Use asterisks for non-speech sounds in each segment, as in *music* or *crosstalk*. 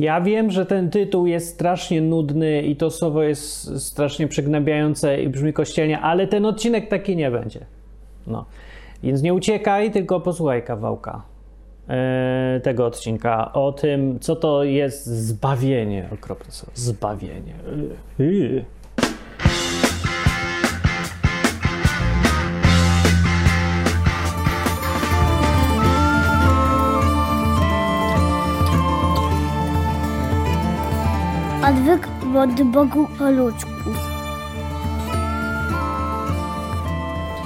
Ja wiem, że ten tytuł jest strasznie nudny i to słowo jest strasznie przygnębiające i brzmi kościelnie, ale ten odcinek taki nie będzie. No. Więc nie uciekaj, tylko posłuchaj kawałka e, tego odcinka o tym, co to jest zbawienie. Okropne słowo. Zbawienie. Yy. Odwyk od Bogu po ludzku.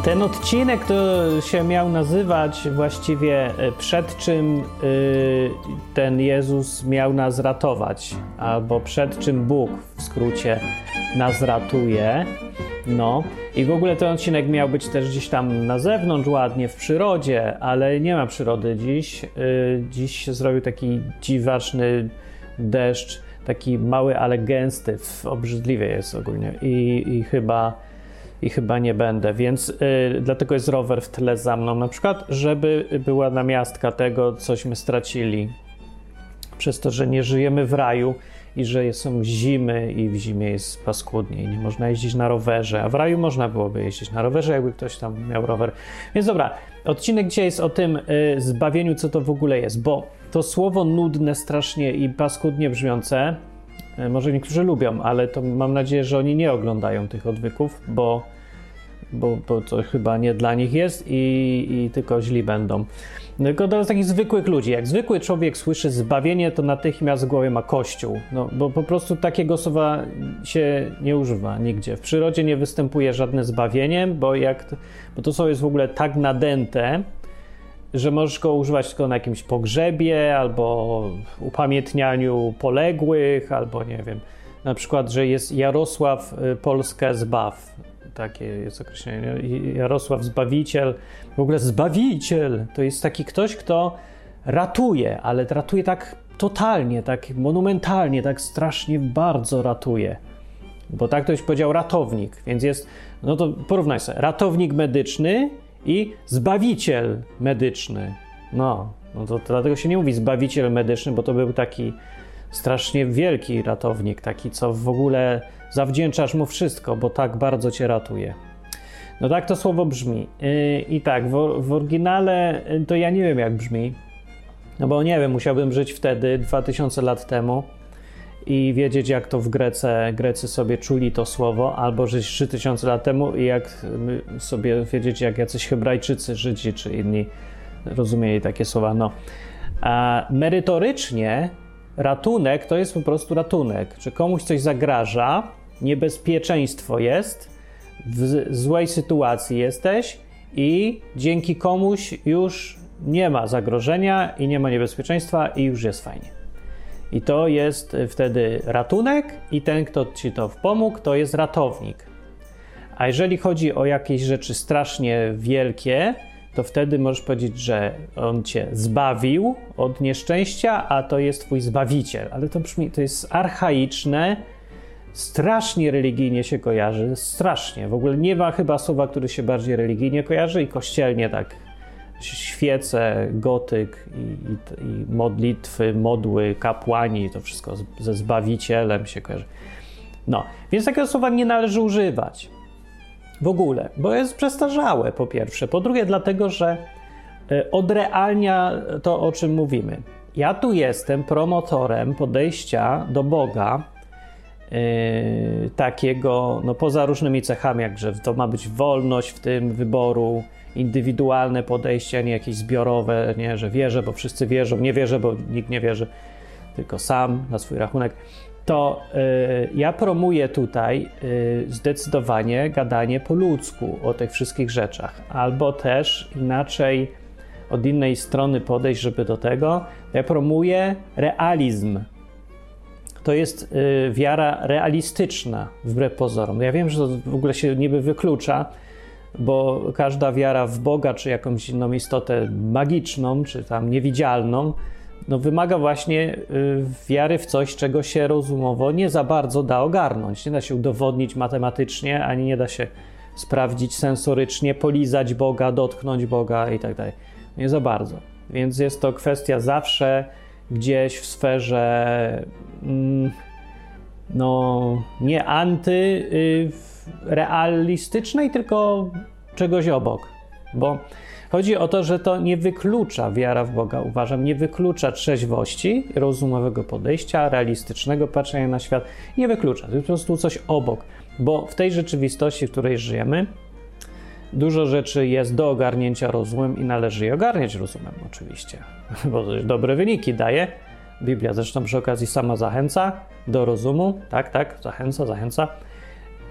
Ten odcinek to się miał nazywać właściwie e, przed czym y, ten Jezus miał nas ratować, albo przed czym Bóg w skrócie nas ratuje. No i w ogóle ten odcinek miał być też gdzieś tam na zewnątrz, ładnie w przyrodzie, ale nie ma przyrody dziś. Y, dziś się zrobił taki dziwaczny deszcz, taki mały, ale gęsty, obrzydliwie jest ogólnie. I, i chyba i chyba nie będę, więc y, dlatego jest rower w tle za mną. Na przykład, żeby była namiastka tego, cośmy stracili. Przez to, że nie żyjemy w raju i że są zimy i w zimie jest paskudnie i nie można jeździć na rowerze, a w raju można byłoby jeździć na rowerze, jakby ktoś tam miał rower. Więc dobra, odcinek dzisiaj jest o tym y, zbawieniu, co to w ogóle jest, bo to słowo nudne strasznie i paskudnie brzmiące, y, może niektórzy lubią, ale to mam nadzieję, że oni nie oglądają tych odwyków, bo bo, bo to chyba nie dla nich jest i, i tylko źli będą. Tylko dla takich zwykłych ludzi. Jak zwykły człowiek słyszy zbawienie, to natychmiast w głowie ma kościół. No, bo po prostu takiego słowa się nie używa nigdzie. W przyrodzie nie występuje żadne zbawienie, bo, jak, bo to słowo jest w ogóle tak nadęte, że możesz go używać tylko na jakimś pogrzebie, albo upamiętnianiu poległych, albo nie wiem, na przykład, że jest Jarosław y, Polskę zbaw takie jest określenie. Jarosław Zbawiciel, w ogóle Zbawiciel to jest taki ktoś, kto ratuje, ale ratuje tak totalnie, tak monumentalnie, tak strasznie bardzo ratuje. Bo tak ktoś powiedział ratownik, więc jest, no to porównaj sobie, ratownik medyczny i zbawiciel medyczny. No, no to dlatego się nie mówi zbawiciel medyczny, bo to był taki strasznie wielki ratownik, taki co w ogóle zawdzięczasz mu wszystko, bo tak bardzo cię ratuje. No tak to słowo brzmi. Yy, I tak, w, w oryginale yy, to ja nie wiem jak brzmi, no bo nie wiem, musiałbym żyć wtedy, 2000 lat temu i wiedzieć jak to w Grece, Grecy sobie czuli to słowo, albo żyć 3000 lat temu i jak sobie wiedzieć jak jacyś Hebrajczycy, Żydzi czy inni rozumieli takie słowa. No. A merytorycznie ratunek to jest po prostu ratunek. Czy komuś coś zagraża, niebezpieczeństwo jest, w złej sytuacji jesteś i dzięki komuś już nie ma zagrożenia i nie ma niebezpieczeństwa i już jest fajnie. I to jest wtedy ratunek, i ten, kto ci to pomógł, to jest ratownik. A jeżeli chodzi o jakieś rzeczy strasznie wielkie, to wtedy możesz powiedzieć, że on cię zbawił od nieszczęścia, a to jest twój zbawiciel. Ale to brzmi, to jest archaiczne, strasznie religijnie się kojarzy, strasznie. W ogóle nie ma chyba słowa, które się bardziej religijnie kojarzy i kościelnie tak. Świece, gotyk i, i, i modlitwy, modły, kapłani, to wszystko ze Zbawicielem się kojarzy. No, więc takiego słowa nie należy używać w ogóle, bo jest przestarzałe po pierwsze. Po drugie, dlatego, że e, odrealnia to, o czym mówimy. Ja tu jestem promotorem podejścia do Boga Yy, takiego, no poza różnymi cechami, jak że to ma być wolność w tym wyboru, indywidualne podejście, a nie jakieś zbiorowe, nie, że wierzę, bo wszyscy wierzą, nie wierzę, bo nikt nie wierzy, tylko sam na swój rachunek, to yy, ja promuję tutaj yy, zdecydowanie gadanie po ludzku o tych wszystkich rzeczach, albo też inaczej od innej strony podejść, żeby do tego, ja promuję realizm, to jest y, wiara realistyczna, wbrew pozorom. Ja wiem, że to w ogóle się niby wyklucza, bo każda wiara w Boga, czy jakąś inną istotę magiczną, czy tam niewidzialną, no wymaga właśnie y, wiary w coś, czego się rozumowo nie za bardzo da ogarnąć. Nie da się udowodnić matematycznie, ani nie da się sprawdzić sensorycznie, polizać Boga, dotknąć Boga i tak dalej. Nie za bardzo. Więc jest to kwestia zawsze gdzieś w sferze mm, no nie antyrealistycznej, tylko czegoś obok. Bo chodzi o to, że to nie wyklucza wiara w Boga, uważam, nie wyklucza trzeźwości, rozumowego podejścia, realistycznego patrzenia na świat. Nie wyklucza, to jest po prostu coś obok. Bo w tej rzeczywistości, w której żyjemy, dużo rzeczy jest do ogarnięcia rozumem i należy je ogarniać rozumem, oczywiście, *laughs* bo dobre wyniki daje. Biblia zresztą przy okazji sama zachęca do rozumu, tak, tak, zachęca, zachęca.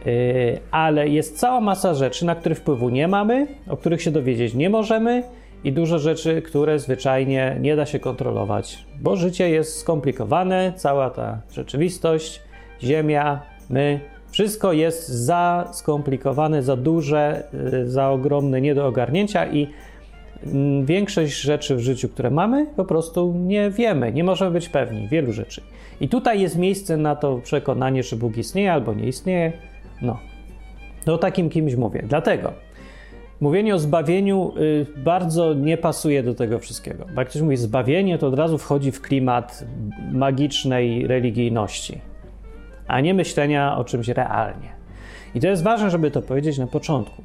Yy, ale jest cała masa rzeczy, na które wpływu nie mamy, o których się dowiedzieć nie możemy i dużo rzeczy, które zwyczajnie nie da się kontrolować, bo życie jest skomplikowane, cała ta rzeczywistość, Ziemia, my, wszystko jest za skomplikowane, za duże, yy, za ogromne, nie do ogarnięcia i mm, większość rzeczy w życiu, które mamy, po prostu nie wiemy, nie możemy być pewni wielu rzeczy. I tutaj jest miejsce na to przekonanie, że Bóg istnieje albo nie istnieje. No, o takim kimś mówię. Dlatego mówienie o zbawieniu y, bardzo nie pasuje do tego wszystkiego. Bo jak ktoś mówi zbawienie, to od razu wchodzi w klimat magicznej religijności a nie myślenia o czymś realnie. I to jest ważne, żeby to powiedzieć na początku,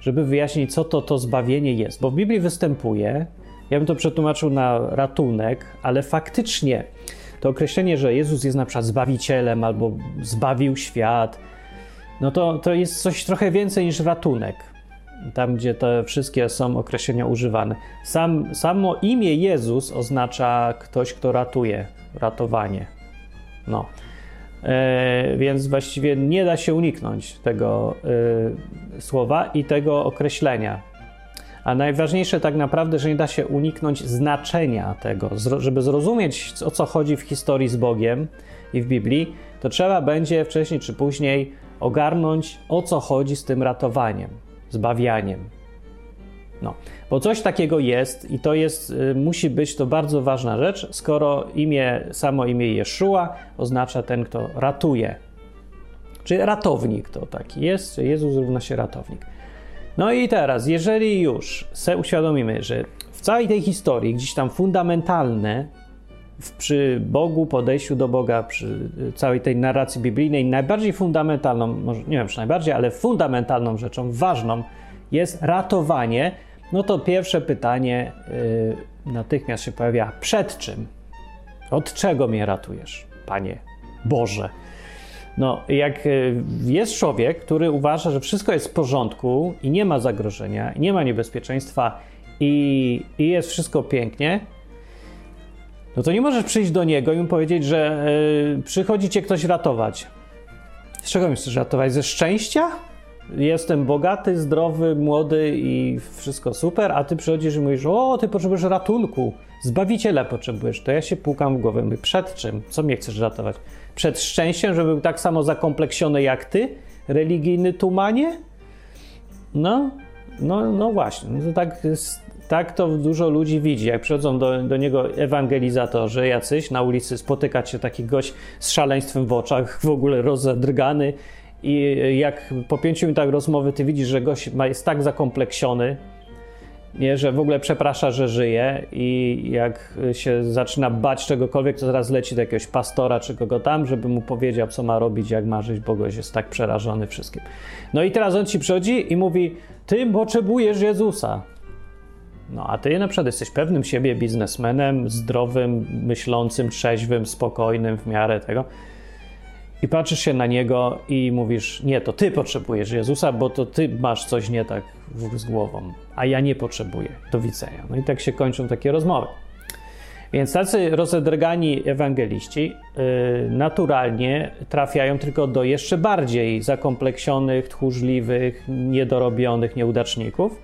żeby wyjaśnić, co to to zbawienie jest, bo w Biblii występuje, ja bym to przetłumaczył na ratunek, ale faktycznie to określenie, że Jezus jest na przykład zbawicielem albo zbawił świat, no to, to jest coś trochę więcej niż ratunek. Tam, gdzie te wszystkie są określenia używane. Sam, samo imię Jezus oznacza ktoś, kto ratuje, ratowanie. No. E, więc właściwie nie da się uniknąć tego e, słowa i tego określenia. A najważniejsze tak naprawdę, że nie da się uniknąć znaczenia tego. Żeby zrozumieć, o co chodzi w historii z Bogiem i w Biblii, to trzeba będzie wcześniej czy później ogarnąć, o co chodzi z tym ratowaniem, zbawianiem. No, bo coś takiego jest i to jest, y, musi być to bardzo ważna rzecz, skoro imię, samo imię Jeszua oznacza ten, kto ratuje. Czy ratownik to taki jest, Jezus równa się ratownik. No i teraz, jeżeli już se uświadomimy, że w całej tej historii, gdzieś tam fundamentalne, przy Bogu, podejściu do Boga, przy całej tej narracji biblijnej, najbardziej fundamentalną, może nie wiem czy najbardziej, ale fundamentalną rzeczą, ważną jest ratowanie no to pierwsze pytanie yy, natychmiast się pojawia: przed czym? Od czego mnie ratujesz, Panie Boże? No, jak y, jest człowiek, który uważa, że wszystko jest w porządku i nie ma zagrożenia, nie ma niebezpieczeństwa i, i jest wszystko pięknie, no to nie możesz przyjść do niego i mu powiedzieć, że yy, przychodzi cię ktoś ratować. Z czego mi chcesz ratować? Ze szczęścia? jestem bogaty, zdrowy, młody i wszystko super, a ty przychodzisz i mówisz, o, ty potrzebujesz ratunku, zbawiciela potrzebujesz, to ja się pukam w głowę, mówię, przed czym? Co mnie chcesz ratować? Przed szczęściem, żeby był tak samo zakompleksiony jak ty? Religijny tumanie? No, no, no właśnie, no to tak, tak to dużo ludzi widzi. Jak przychodzą do, do niego ewangelizatorzy jacyś na ulicy, spotykać się taki gość z szaleństwem w oczach, w ogóle rozedrgany i jak po pięciu minutach rozmowy ty widzisz, że gość jest tak zakompleksiony, nie, że w ogóle przeprasza, że żyje i jak się zaczyna bać czegokolwiek, to zaraz leci do jakiegoś pastora czy kogo tam, żeby mu powiedział, co ma robić, jak ma żyć, bo gość jest tak przerażony wszystkim. No i teraz on ci przychodzi i mówi, ty potrzebujesz Jezusa. No a ty na przykład jesteś pewnym siebie biznesmenem, zdrowym, myślącym, trzeźwym, spokojnym w miarę tego i patrzysz się na niego i mówisz: Nie, to ty potrzebujesz Jezusa, bo to ty masz coś nie tak z głową, a ja nie potrzebuję. Do widzenia. No i tak się kończą takie rozmowy. Więc tacy rozedrgani ewangeliści yy, naturalnie trafiają tylko do jeszcze bardziej zakompleksionych, tchórzliwych, niedorobionych nieudaczników.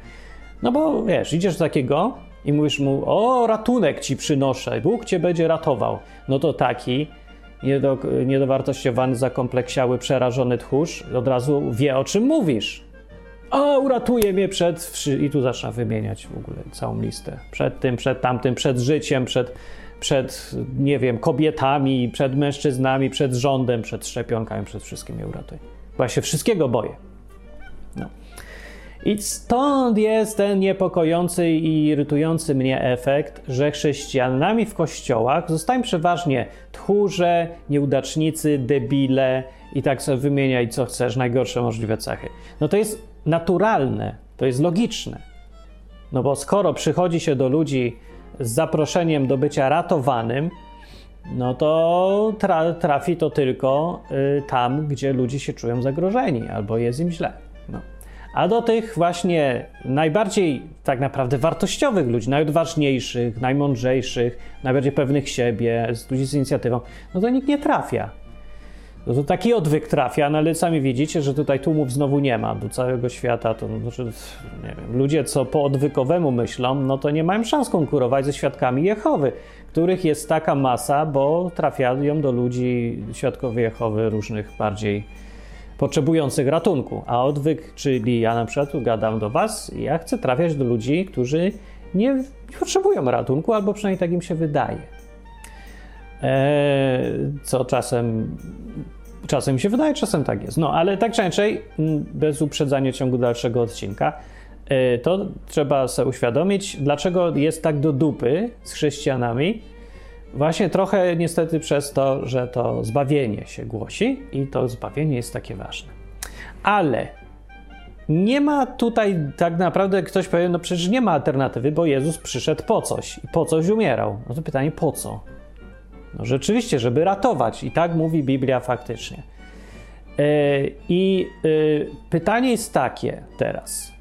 No bo wiesz, idziesz do takiego i mówisz mu: O, ratunek ci przynoszę, Bóg cię będzie ratował. No to taki niedo, niedowartościowany, zakompleksiały, przerażony tchórz od razu wie, o czym mówisz. O, uratuje mnie przed... I tu zaczyna wymieniać w ogóle całą listę. Przed tym, przed tamtym, przed życiem, przed, przed nie wiem, kobietami, przed mężczyznami, przed rządem, przed szczepionkami, przed wszystkim mnie uratuje. Bo ja się wszystkiego boję. I stąd jest ten niepokojący i irytujący mnie efekt, że chrześcijanami w kościołach zostają przeważnie tchórze, nieudacznicy, debile i tak sobie wymieniaj co chcesz, najgorsze możliwe cechy. No to jest naturalne, to jest logiczne. No bo skoro przychodzi się do ludzi z zaproszeniem do bycia ratowanym, no to tra trafi to tylko y, tam, gdzie ludzie się czują zagrożeni albo jest im źle. A do tych właśnie najbardziej tak naprawdę wartościowych ludzi, najodważniejszych, najmądrzejszych, najbardziej pewnych siebie, ludzi z inicjatywą, no to nikt nie trafia. No to taki odwyk trafia, no ale sami widzicie, że tutaj tłumów znowu nie ma. Do całego świata to znaczy, wiem, ludzie, co po odwykowemu myślą, no to nie mają szans konkurować ze świadkami Jehowy, których jest taka masa, bo trafiają do ludzi świadkowie Jehowy różnych bardziej potrzebujących ratunku. A odwyk, czyli ja na przykład gadam do was, ja chcę trafiać do ludzi, którzy nie, nie potrzebują ratunku, albo przynajmniej tak im się wydaje. Eee, co czasem Czasem się wydaje, czasem tak jest. No, ale tak czy inaczej, mm, bez uprzedzania ciągu dalszego odcinka, y, to trzeba sobie uświadomić, dlaczego jest tak do dupy z chrześcijanami. Właśnie trochę niestety przez to, że to zbawienie się głosi i to zbawienie jest takie ważne. Ale nie ma tutaj tak naprawdę, ktoś powie, no przecież nie ma alternatywy, bo Jezus przyszedł po coś i po coś umierał. No to pytanie, po co? No rzeczywiście, żeby ratować. I tak mówi Biblia faktycznie. E, I e, pytanie jest takie teraz.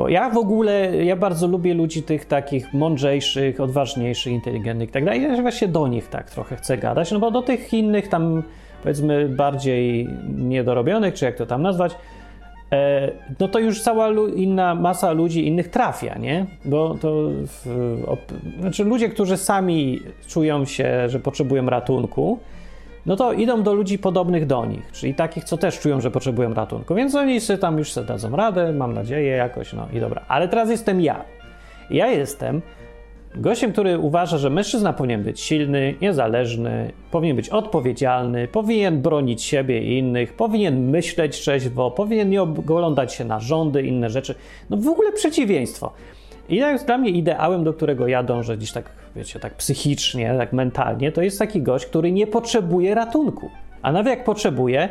Bo ja w ogóle, ja bardzo lubię ludzi tych takich mądrzejszych, odważniejszych, inteligentnych i tak dalej. Ja właśnie do nich tak trochę chcę gadać, no bo do tych innych tam powiedzmy bardziej niedorobionych, czy jak to tam nazwać, E, no to już cała inna masa ludzi innych trafia, nie? Bo to w, op, znaczy ludzie, którzy sami czują się, że potrzebują ratunku, no to idą do ludzi podobnych do nich, czyli takich, co też czują, że potrzebują ratunku, więc oni sobie tam już sobie dadzą radę, mam nadzieję jakoś, no i dobra. Ale teraz jestem ja. Ja jestem Gościem, który uważa, że mężczyzna powinien być silny, niezależny, powinien być odpowiedzialny, powinien bronić siebie i innych, powinien myśleć trzeźwo, powinien nie oglądać się na rządy, inne rzeczy. No w ogóle przeciwieństwo. I jest dla mnie ideałem, do którego ja dążę dziś tak, wiecie, tak psychicznie, tak mentalnie, to jest taki gość, który nie potrzebuje ratunku. A nawet jak potrzebuje,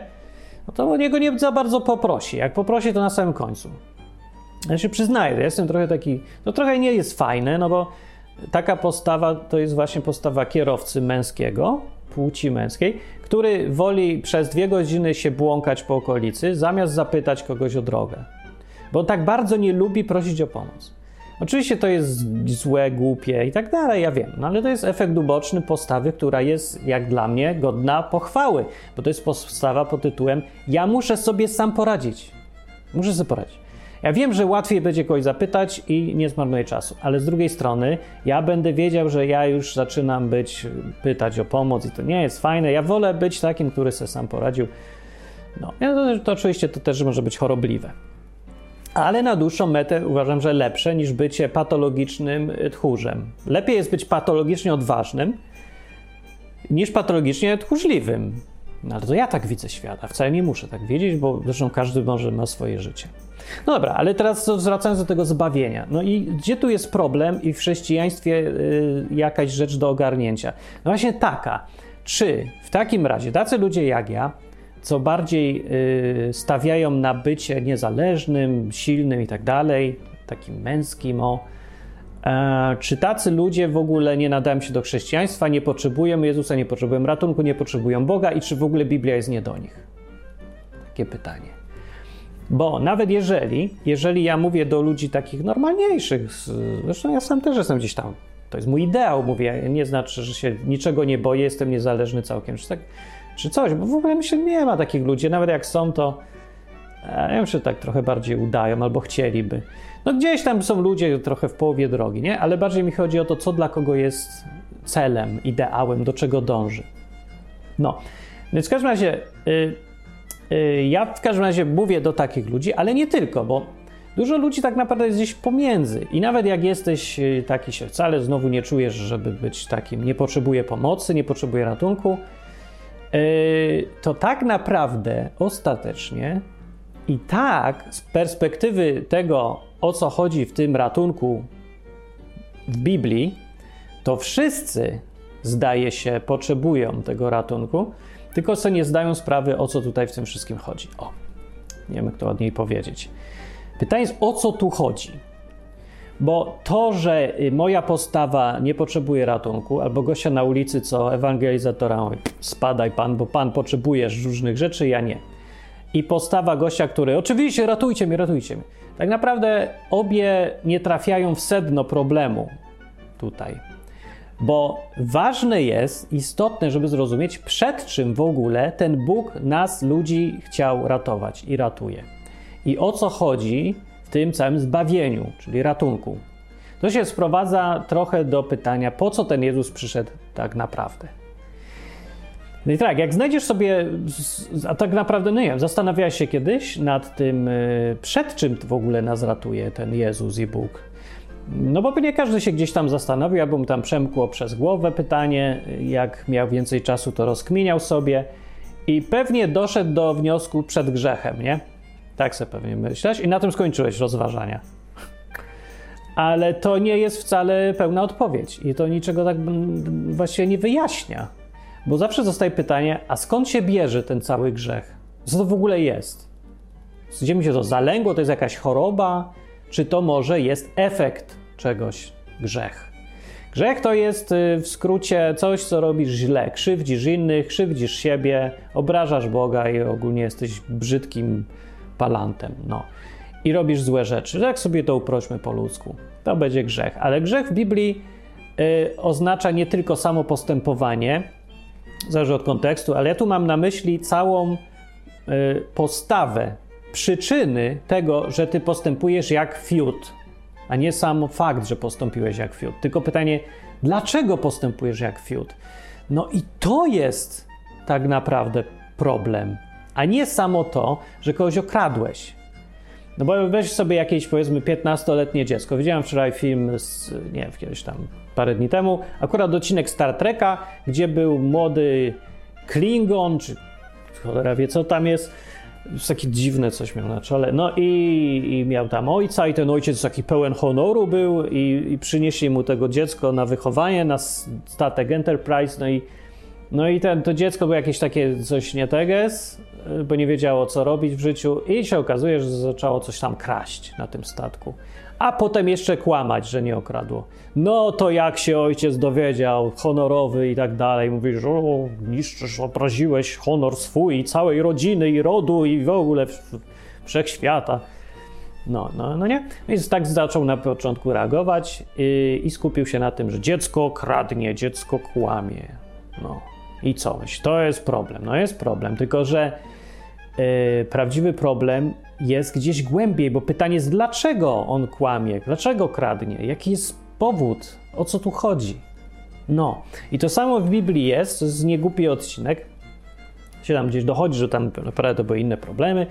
no to o niego nie za bardzo poprosi. Jak poprosi, to na samym końcu. Ja się przyznaję, że jestem trochę taki, no trochę nie jest fajne, no bo taka postawa to jest właśnie postawa kierowcy męskiego, płci męskiej, który woli przez dwie godziny się błąkać po okolicy, zamiast zapytać kogoś o drogę. Bo tak bardzo nie lubi prosić o pomoc. Oczywiście to jest złe, głupie i tak dalej, ja wiem, no ale to jest efekt uboczny postawy, która jest, jak dla mnie, godna pochwały, bo to jest postawa pod tytułem Ja muszę sobie sam poradzić. Muszę sobie poradzić. Ja wiem, że łatwiej będzie kogoś zapytać i nie zmarnuję czasu, ale z drugiej strony ja będę wiedział, że ja już zaczynam być, pytać o pomoc i to nie jest fajne. Ja wolę być takim, który sobie sam poradził. No, to, to oczywiście to też może być chorobliwe. Ale na dłuższą metę uważam, że lepsze niż bycie patologicznym tchórzem. Lepiej jest być patologicznie odważnym niż patologicznie tchórzliwym. No ale to ja tak widzę świat, a wcale nie muszę tak wiedzieć, bo zresztą każdy może ma swoje życie. No dobra, ale teraz wracając do tego zbawienia. No i gdzie tu jest problem i w chrześcijaństwie y, jakaś rzecz do ogarnięcia? No właśnie taka. Czy w takim razie tacy ludzie jak ja, co bardziej y, stawiają na bycie niezależnym, silnym i tak dalej, takim męskim, o, e, czy tacy ludzie w ogóle nie nadają się do chrześcijaństwa, nie potrzebują Jezusa, nie potrzebują ratunku, nie potrzebują Boga i czy w ogóle Biblia jest nie do nich? Takie pytanie. Bo nawet jeżeli, jeżeli ja mówię do ludzi takich normalniejszych, zresztą ja sam też jestem gdzieś tam, to jest mój ideał, mówię, nie znaczy, że się niczego nie boję, jestem niezależny całkiem, czy, tak, czy coś, bo w ogóle myślę, nie ma takich ludzi, nawet jak są, to ja wiem, czy tak trochę bardziej udają albo chcieliby. No gdzieś tam są ludzie trochę w połowie drogi, nie? Ale bardziej mi chodzi o to, co dla kogo jest celem, ideałem, do czego dąży. No, więc w każdym razie... Yy, Y, ja w każdym razie mówię do takich ludzi, ale nie tylko, bo dużo ludzi tak naprawdę jest gdzieś pomiędzy. I nawet jak jesteś y, taki się wcale znowu nie czujesz, żeby być takim, nie potrzebuje pomocy, nie potrzebuje ratunku, y, to tak naprawdę ostatecznie I tak, z perspektywy tego, o co chodzi w tym ratunku w Biblii, to wszyscy, zdaje się, potrzebują tego ratunku, tylko sobie nie zdają sprawy, o co tutaj w tym wszystkim chodzi. O, nie wiem, jak to ładniej powiedzieć. Pytanie jest, o co tu chodzi? Bo to, że y, moja postawa nie potrzebuje ratunku, albo gościa na ulicy, co ewangelizatora spadaj pan, bo pan potrzebujesz różnych rzeczy, ja nie. I postawa gościa, który oczywiście ratujcie mnie, ratujcie mnie. Tak naprawdę obie nie trafiają w sedno problemu tutaj. Bo ważne jest, istotne, żeby zrozumieć, przed czym w ogóle ten Bóg nas, ludzi, chciał ratować i ratuje. I o co chodzi tym całym zbawieniu, czyli ratunku. To się sprowadza trochę do pytania, po co ten Jezus przyszedł tak naprawdę. No i tak, jak znajdziesz sobie, a tak naprawdę, no nie wiem, zastanawiałeś się kiedyś nad tym, y, przed czym w ogóle nas ratuje ten Jezus i Bóg. No bo pewnie każdy się gdzieś tam zastanowił, albo mu tam przemkło przez głowę pytanie, jak miał więcej czasu, to rozkminiał sobie i pewnie doszedł do wniosku przed grzechem, nie? Tak sobie pewnie myślałeś i na tym skończyłeś rozważania. Ale to nie jest wcale pełna odpowiedź i to niczego tak właściwie nie wyjaśnia. Bo zawsze zostaje pytanie, a skąd się bierze ten cały grzech? Co to w ogóle jest? Gdzie mi się to zalęgło? To jest jakaś choroba? Czy to może jest efekt czegoś grzech? Grzech to jest y, w skrócie coś, co robisz źle. Krzywdzisz innych, krzywdzisz siebie, obrażasz Boga i ogólnie jesteś brzydkim palantem. No. I robisz złe rzeczy. Jak sobie to uprośmy po ludzku? To będzie grzech. Ale grzech w Biblii y, oznacza nie tylko samo postępowanie, zależy od kontekstu, ale ja tu mam na myśli całą y, postawę, przyczyny tego, że ty postępujesz jak fiut, a nie sam fakt, że postąpiłeś jak fiut. Tylko pytanie, dlaczego postępujesz jak fiut? No i to jest tak naprawdę problem, a nie samo to, że kogoś okradłeś. No bo weź sobie jakieś powiedzmy 15-letnie dziecko. Widziałem wczoraj film z, nie wiem, kiedyś tam parę dni temu, akurat odcinek Star Treka, gdzie był młody Klingon, czy cholera wie co tam jest, takie dziwne coś miał na czole. No i, i, miał tam ojca i ten ojciec taki pełen honoru był i, i przynieśli mu tego dziecko na wychowanie, na statek Enterprise, no i no i ten, to dziecko było jakieś takie coś nie teges, bo nie wiedziało co robić w życiu i się okazuje, że zaczęło coś tam kraść na tym statku a potem jeszcze kłamać, że nie okradło. No to jak się ojciec dowiedział, honorowy i tak dalej, mówisz, o, niszczysz, obraziłeś honor swój, całej rodziny i rodu i w ogóle wszechświata. No, no, no nie? Więc tak zaczął na początku reagować i, i skupił się na tym, że dziecko kradnie, dziecko kłamie. No i coś. To jest problem. No jest problem, tylko że yy, prawdziwy problem jest gdzieś głębiej, bo pytanie jest, dlaczego on kłamie, dlaczego kradnie, jaki jest powód, o co tu chodzi. No, i to samo w Biblii jest, to jest niegłupi odcinek, się tam gdzieś dochodzi, że tam naprawdę to były inne problemy.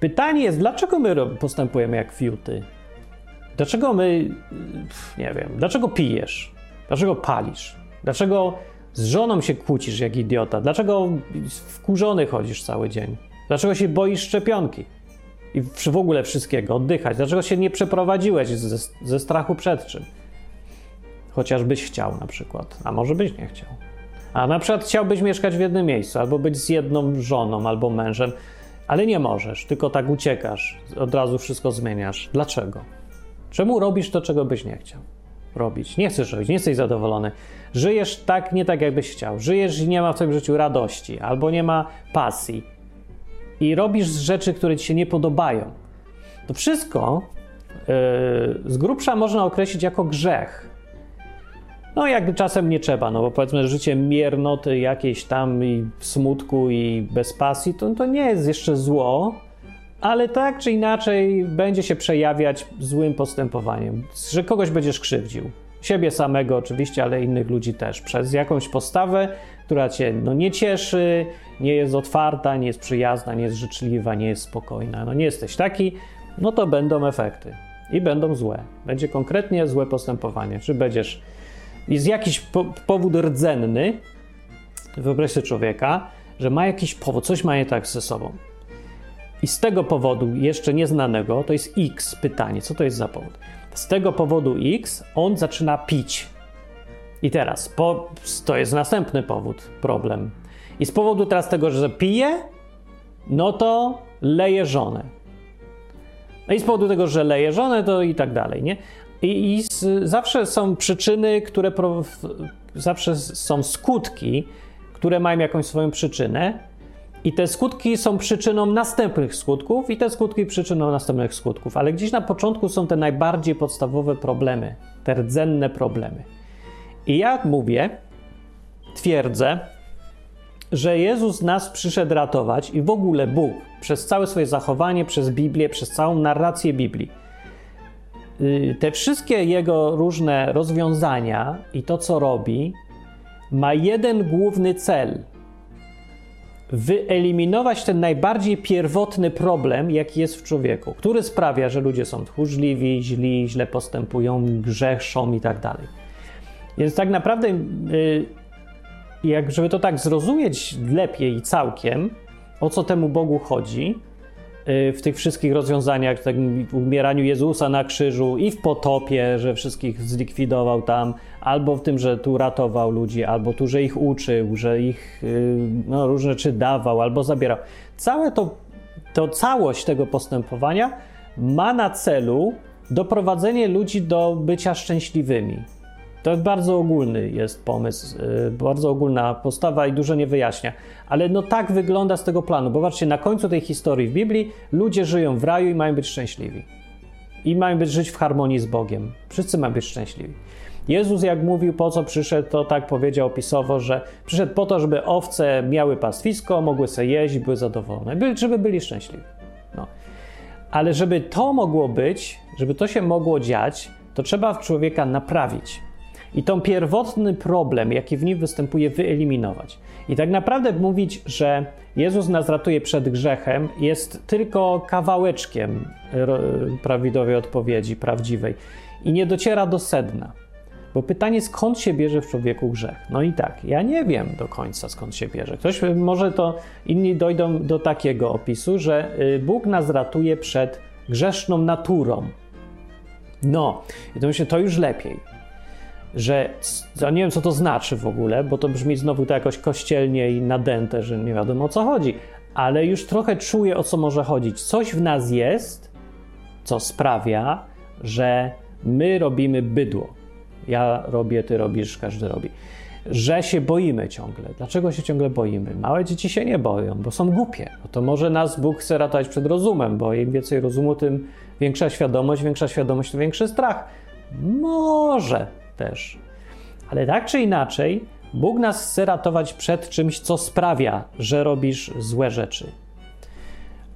Pytanie jest, dlaczego my postępujemy jak fiuty? Dlaczego my, nie wiem, dlaczego pijesz? Dlaczego palisz? Dlaczego z żoną się kłócisz jak idiota? Dlaczego wkurzony chodzisz cały dzień? Dlaczego się boisz szczepionki? i w ogóle wszystkiego, oddychać? Dlaczego się nie przeprowadziłeś ze, ze strachu przed czym? Chociażbyś chciał na przykład, a może byś nie chciał. A na przykład chciałbyś mieszkać w jednym miejscu, albo być z jedną żoną, albo mężem, ale nie możesz, tylko tak uciekasz, od razu wszystko zmieniasz. Dlaczego? Czemu robisz to, czego byś nie chciał robić? Nie chcesz robić, nie jesteś zadowolony. Żyjesz tak, nie tak, jakbyś chciał. Żyjesz i nie ma w twoim życiu radości, albo nie ma pasji, i robisz rzeczy, które ci się nie podobają. To wszystko yy, z grubsza można określić jako grzech. No, jak czasem nie trzeba, no bo powiedzmy, życie miernoty jakieś tam i smutku i bez pasji, to, to nie jest jeszcze zło, ale tak czy inaczej będzie się przejawiać złym postępowaniem, że kogoś będziesz krzywdził. Siebie samego oczywiście, ale innych ludzi też. Przez jakąś postawę, która cię no, nie cieszy, nie jest otwarta, nie jest przyjazna, nie jest życzliwa, nie jest spokojna. No nie jesteś taki, no to będą efekty. I będą złe. Będzie konkretnie złe postępowanie. Czy będziesz. Jest jakiś po powód rdzenny, wyobraź sobie człowieka, że ma jakiś powód, coś ma nie tak ze sobą. I z tego powodu, jeszcze nieznanego, to jest X pytanie, co to jest za powód? Z tego powodu X on zaczyna pić. I teraz, po, to jest następny powód, problem. I z powodu teraz tego, że pije, no to leje żonę. No i z powodu tego, że leje żonę, to i tak dalej, nie? I, i z, zawsze są przyczyny, które zawsze są skutki, które mają jakąś swoją przyczynę, i te skutki są przyczyną następnych skutków, i te skutki przyczyną następnych skutków. Ale gdzieś na początku są te najbardziej podstawowe problemy, te rdzenne problemy. I ja mówię, twierdzę, że Jezus nas przyszedł ratować i w ogóle Bóg przez całe swoje zachowanie, przez Biblię, przez całą narrację Biblii. Y, te wszystkie jego różne rozwiązania i to, co robi, ma jeden główny cel: wyeliminować ten najbardziej pierwotny problem, jaki jest w człowieku, który sprawia, że ludzie są tchórzliwi, źli, źle postępują, grzeszą i tak dalej. Więc tak naprawdę, y, jak żeby to tak zrozumieć lepiej całkiem, o co temu Bogu chodzi, y, w tych wszystkich rozwiązaniach, tak w umieraniu Jezusa na krzyżu i w potopie, że wszystkich zlikwidował tam, albo w tym, że tu ratował ludzi, albo tu, że ich uczył, że ich y, no, różne rzeczy dawał albo zabierał. Całe to, to całość tego postępowania ma na celu doprowadzenie ludzi do bycia szczęśliwymi. To bardzo ogólny jest pomysł, yy, bardzo ogólna postawa i dużo nie wyjaśnia. Ale no tak wygląda z tego planu. Bo zobaczcie, na końcu tej historii w Biblii ludzie żyją w raju i mają być szczęśliwi. I mają być żyć w harmonii z Bogiem. Wszyscy mają być szczęśliwi. Jezus, jak mówił, po co przyszedł, to tak powiedział opisowo, że przyszedł po to, żeby owce miały pastwisko, mogły sobie jeść, były zadowolone, żeby byli szczęśliwi. No. Ale żeby to mogło być, żeby to się mogło dziać, to trzeba w człowieka naprawić i tą pierwotny problem, jaki w nim występuje, wyeliminować. I tak naprawdę mówić, że Jezus nas ratuje przed grzechem, jest tylko kawałeczkiem prawidłowej odpowiedzi, prawdziwej i nie dociera do sedna. Bo pytanie, skąd się bierze w człowieku grzech? No i tak, ja nie wiem do końca skąd się bierze. Ktoś może to inni dojdą do takiego opisu, że y, Bóg nas ratuje przed grzeszną naturą. No, i to myślę, to już lepiej że ja nie wiem, co to znaczy w ogóle, bo to brzmi znowu to jakoś kościelnie i nadęte, że nie wiadomo o co chodzi, ale już trochę czuję, o co może chodzić. Coś w nas jest, co sprawia, że my robimy bydło. Ja robię, ty robisz, każdy robi. Że się boimy ciągle. Dlaczego się ciągle boimy? Małe dzieci się nie boją, bo są głupie. Bo to może nas Bóg chce ratować przed rozumem, bo im więcej rozumu, tym większa świadomość, większa świadomość to większy strach. Może też. Ale tak czy inaczej, Bóg nas chce ratować przed czymś, co sprawia, że robisz złe rzeczy.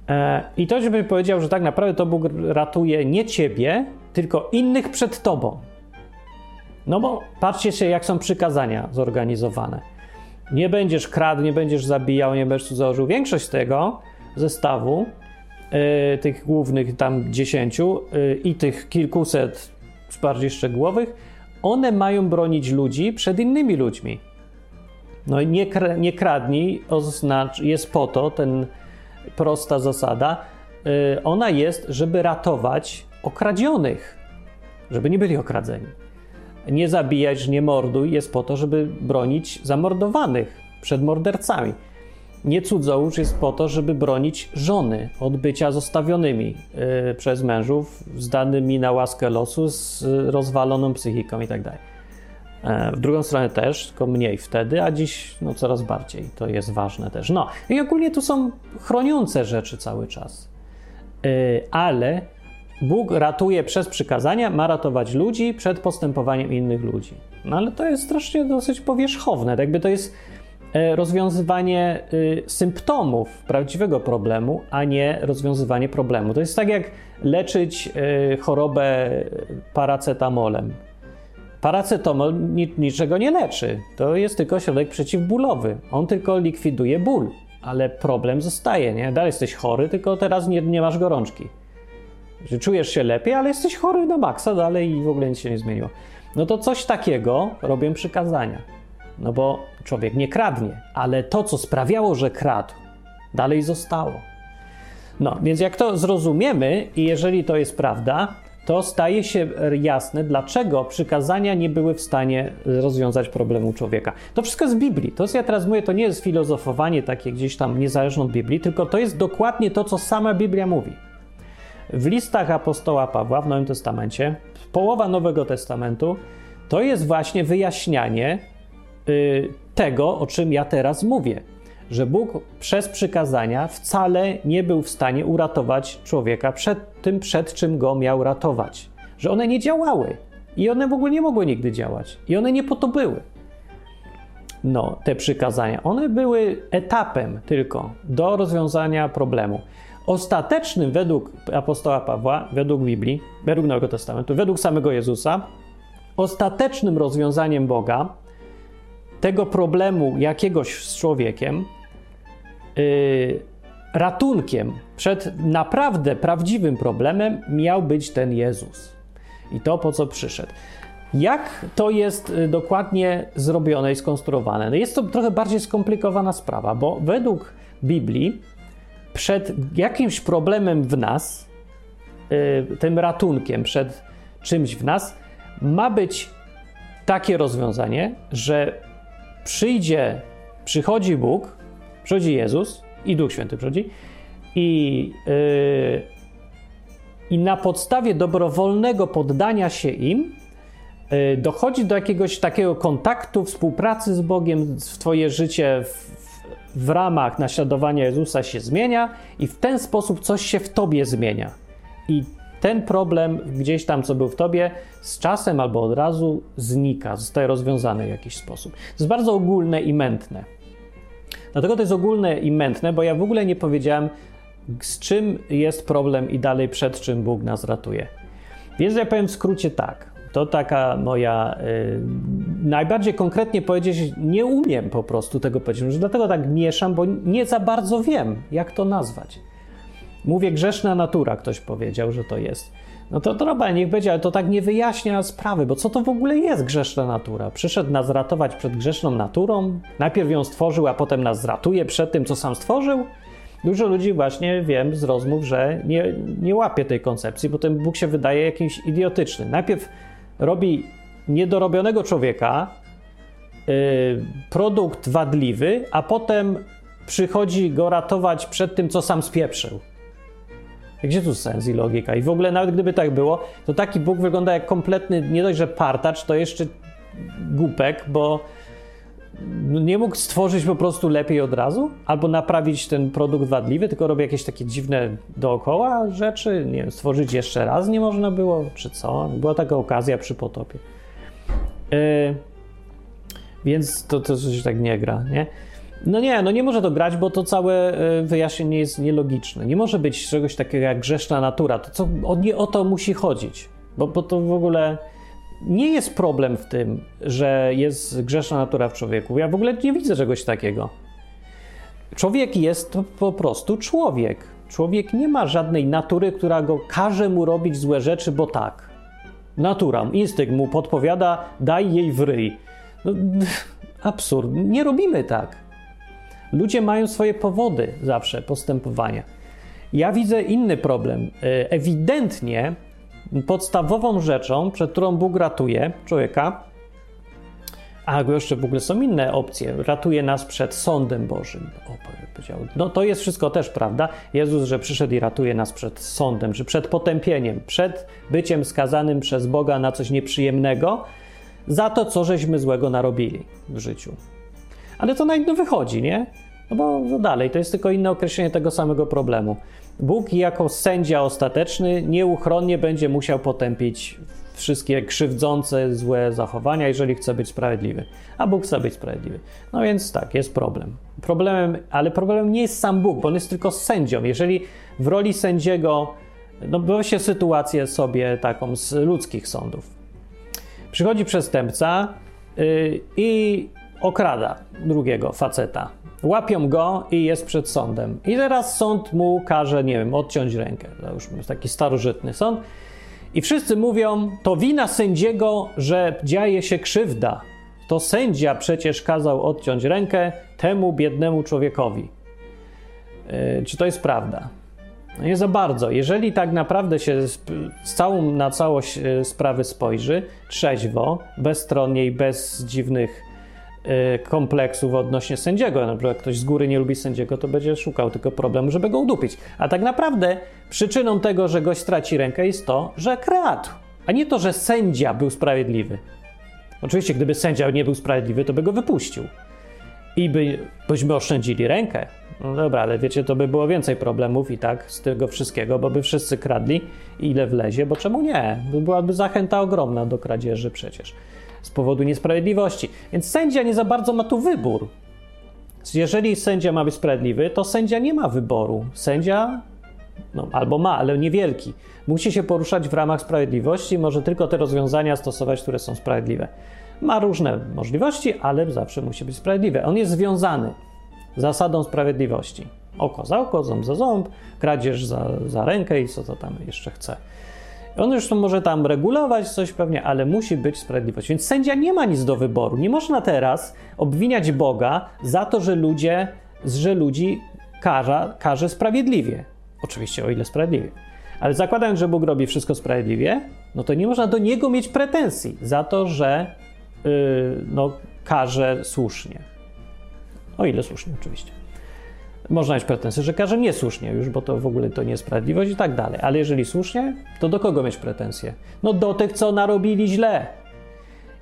E, I to, żeby powiedział, że tak naprawdę to Bóg ratuje nie ciebie, tylko innych przed tobą. No bo patrzcie się, jak są przykazania zorganizowane. Nie będziesz kradł, nie będziesz zabijał, nie będziesz założył. Większość tego zestawu, yy, tych głównych tam dziesięciu yy, i tych kilkuset bardziej szczegółowych, one mają bronić ludzi przed innymi ludźmi. No i nie, nie kradnij oznacz, jest po to, ten prosta zasada, yy, ona jest, żeby ratować okradzionych, żeby nie byli okradzeni. Nie zabijać, nie morduj jest po to, żeby bronić zamordowanych przed mordercami. Nie cudzołóż jest po to, żeby bronić żony od bycia zostawionymi yy, przez mężów, zdanymi na łaskę losu, z rozwaloną psychiką itd. Tak e, w drugą stronę też, tylko mniej wtedy, a dziś no, coraz bardziej. To jest ważne też. No i ogólnie tu są chroniące rzeczy cały czas. Yy, ale Bóg ratuje przez przykazania, ma ratować ludzi przed postępowaniem innych ludzi. No ale to jest strasznie dosyć powierzchowne. Tak jakby to jest E, rozwiązywanie y, symptomów prawdziwego problemu, a nie rozwiązywanie problemu. To jest tak jak leczyć y, chorobę paracetamolem. Paracetamol niczego nie leczy. To jest tylko środek przeciwbólowy. On tylko likwiduje ból, ale problem zostaje, nie? Dalej jesteś chory, tylko teraz nie, nie masz gorączki. Czujesz się lepiej, ale jesteś chory na maksa dalej i w ogóle nic się nie zmieniło. No to coś takiego robią przykazania. No bo człowiek nie kradnie, ale to, co sprawiało, że kradł, dalej zostało. No, więc jak to zrozumiemy i jeżeli to jest prawda, to staje się jasne, dlaczego przykazania nie były w stanie rozwiązać problemu człowieka. To wszystko z Biblii. To, co ja teraz mówię, to nie jest filozofowanie takie gdzieś tam niezależne od Biblii, tylko to jest dokładnie to, co sama Biblia mówi. W listach apostoła Pawła w Nowym Testamencie, połowa Nowego Testamentu, to jest właśnie wyjaśnianie y, tego, o czym ja teraz mówię. Że Bóg przez przykazania wcale nie był w stanie uratować człowieka przed tym, przed czym go miał ratować. Że one nie działały i one w ogóle nie mogły nigdy działać i one nie po to były. No, te przykazania, one były etapem tylko do rozwiązania problemu. Ostatecznym według apostoła Pawła, według Biblii, według Nowego Testamentu, według samego Jezusa, ostatecznym rozwiązaniem Boga tego problemu jakiegoś z człowiekiem, yy, ratunkiem przed naprawdę prawdziwym problemem miał być ten Jezus. I to po co przyszedł. Jak to jest y, dokładnie zrobione i skonstruowane? No jest to trochę bardziej skomplikowana sprawa, bo według Biblii przed jakimś problemem w nas, yy, tym ratunkiem przed czymś w nas, ma być takie rozwiązanie, że przyjdzie, przychodzi Bóg, przychodzi Jezus i Duch Święty przychodzi i, yy, i na podstawie dobrowolnego poddania się im yy, dochodzi do jakiegoś takiego kontaktu, współpracy z Bogiem, w Twoje życie w, w ramach naśladowania Jezusa się zmienia i w ten sposób coś się w Tobie zmienia. I ten problem gdzieś tam, co był w tobie, z czasem albo od razu znika, zostaje rozwiązany w jakiś sposób. To jest bardzo ogólne i mętne. Dlatego to jest ogólne i mętne, bo ja w ogóle nie powiedziałem, z czym jest problem i dalej przed czym Bóg nas ratuje. Więc ja powiem w skrócie tak. To taka moja. Yy, najbardziej konkretnie powiedzieć, nie umiem po prostu tego powiedzieć. Dlatego tak mieszam, bo nie za bardzo wiem, jak to nazwać. Mówię grzeszna natura, ktoś powiedział, że to jest. No to dobra, niech będzie, ale to tak nie wyjaśnia sprawy, bo co to w ogóle jest grzeszna natura? Przyszedł nas ratować przed grzeszną naturą, najpierw ją stworzył, a potem nas ratuje przed tym, co sam stworzył? Dużo ludzi właśnie wiem z rozmów, że nie, nie łapie tej koncepcji, bo ten Bóg się wydaje jakimś idiotyczny. Najpierw robi niedorobionego człowieka, yy, produkt wadliwy, a potem przychodzi go ratować przed tym, co sam spieprzył. Gdzie tu sens i logika? I w ogóle nawet gdyby tak było, to taki Bóg wygląda jak kompletny, nie dość, że partacz, to jeszcze głupek, bo nie mógł stworzyć po prostu lepiej od razu, albo naprawić ten produkt wadliwy, tylko robi jakieś takie dziwne dookoła rzeczy, nie wiem, stworzyć jeszcze raz nie można było, czy co? Była taka okazja przy potopie. Yy, więc to, to coś tak nie gra, nie? No nie, no nie może to grać, bo to całe e, wyjaśnienie jest nielogiczne. Nie może być czegoś takiego jak grzeszna natura. To co, o, nie o to musi chodzić, bo, bo to w ogóle nie jest problem w tym, że jest grzeszna natura w człowieku. Ja w ogóle nie widzę czegoś takiego. Człowiek jest po prostu człowiek. Człowiek nie ma żadnej natury, która go każe mu robić złe rzeczy, bo tak. Natura, instynkt mu podpowiada, daj jej w ryj. No, *laughs* absurd. Nie robimy tak. Ludzie mają swoje powody zawsze postępowania. Ja widzę inny problem. E, ewidentnie podstawową rzeczą, przed którą Bóg ratuje człowieka, a jeszcze w ogóle są inne opcje, ratuje nas przed sądem Bożym. O, powiedział. No to jest wszystko też prawda. Jezus, że przyszedł i ratuje nas przed sądem, że przed potępieniem, przed byciem skazanym przez Boga na coś nieprzyjemnego za to, co żeśmy złego narobili w życiu. Ale to na jedno wychodzi, nie? No bo no dalej, to jest tylko inne określenie tego samego problemu. Bóg jako sędzia ostateczny nieuchronnie będzie musiał potępić wszystkie krzywdzące, złe zachowania, jeżeli chce być sprawiedliwy. A Bóg chce być sprawiedliwy. No więc tak, jest problem. Problemem, ale problemem nie jest sam Bóg, bo on jest tylko sędzią. Jeżeli w roli sędziego, no wyobraźcie sytuację sobie taką z ludzkich sądów. Przychodzi przestępca yy, i okrada drugiego faceta. Łapią go i jest przed sądem. I teraz sąd mu każe, nie wiem, odciąć rękę. Już jest taki starożytny sąd. I wszyscy mówią, to wina sędziego, że dzieje się krzywda. To sędzia przecież kazał odciąć rękę temu biednemu człowiekowi. Yy, czy to jest prawda? No nie za bardzo. Jeżeli tak naprawdę się z, z całą na całość e, sprawy spojrzy, trzeźwo, bezstronnie i bez dziwnych kompleksów odnośnie sędziego, na przykład ktoś z góry nie lubi sędziego, to będzie szukał tylko problemu, żeby go udupić. A tak naprawdę przyczyną tego, że gość straci rękę jest to, że kradł, a nie to, że sędzia był sprawiedliwy. Oczywiście, gdyby sędzia nie był sprawiedliwy, to by go wypuścił i by, byśmy oszczędzili rękę. No dobra, ale wiecie, to by było więcej problemów i tak z tego wszystkiego, bo by wszyscy kradli ile wlezie, bo czemu nie? Byłaby zachęta ogromna do kradzieży przecież z powodu niesprawiedliwości. Więc sędzia nie za bardzo ma tu wybór. Jeżeli sędzia ma być sprawiedliwy, to sędzia nie ma wyboru. Sędzia no, albo ma, ale niewielki. Musi się poruszać w ramach sprawiedliwości, może tylko te rozwiązania stosować, które są sprawiedliwe. Ma różne możliwości, ale zawsze musi być sprawiedliwy. On jest związany zasadą sprawiedliwości. Oko za oko, ząb za ząb, kradzież za, za rękę i co to tam jeszcze chce. On to może tam regulować coś pewnie, ale musi być sprawiedliwość. Więc sędzia nie ma nic do wyboru. Nie można teraz obwiniać Boga za to, że ludzie, że ludzi karza, karze sprawiedliwie. Oczywiście, o ile sprawiedliwie. Ale zakładając, że Bóg robi wszystko sprawiedliwie, no to nie można do Niego mieć pretensji za to, że yy, no, karze słusznie. O ile słusznie, oczywiście. Można mieć pretensje, że karze niesłusznie już, bo to w ogóle to niesprawiedliwość i tak dalej. Ale jeżeli słusznie, to do kogo mieć pretensje? No do tych, co narobili źle.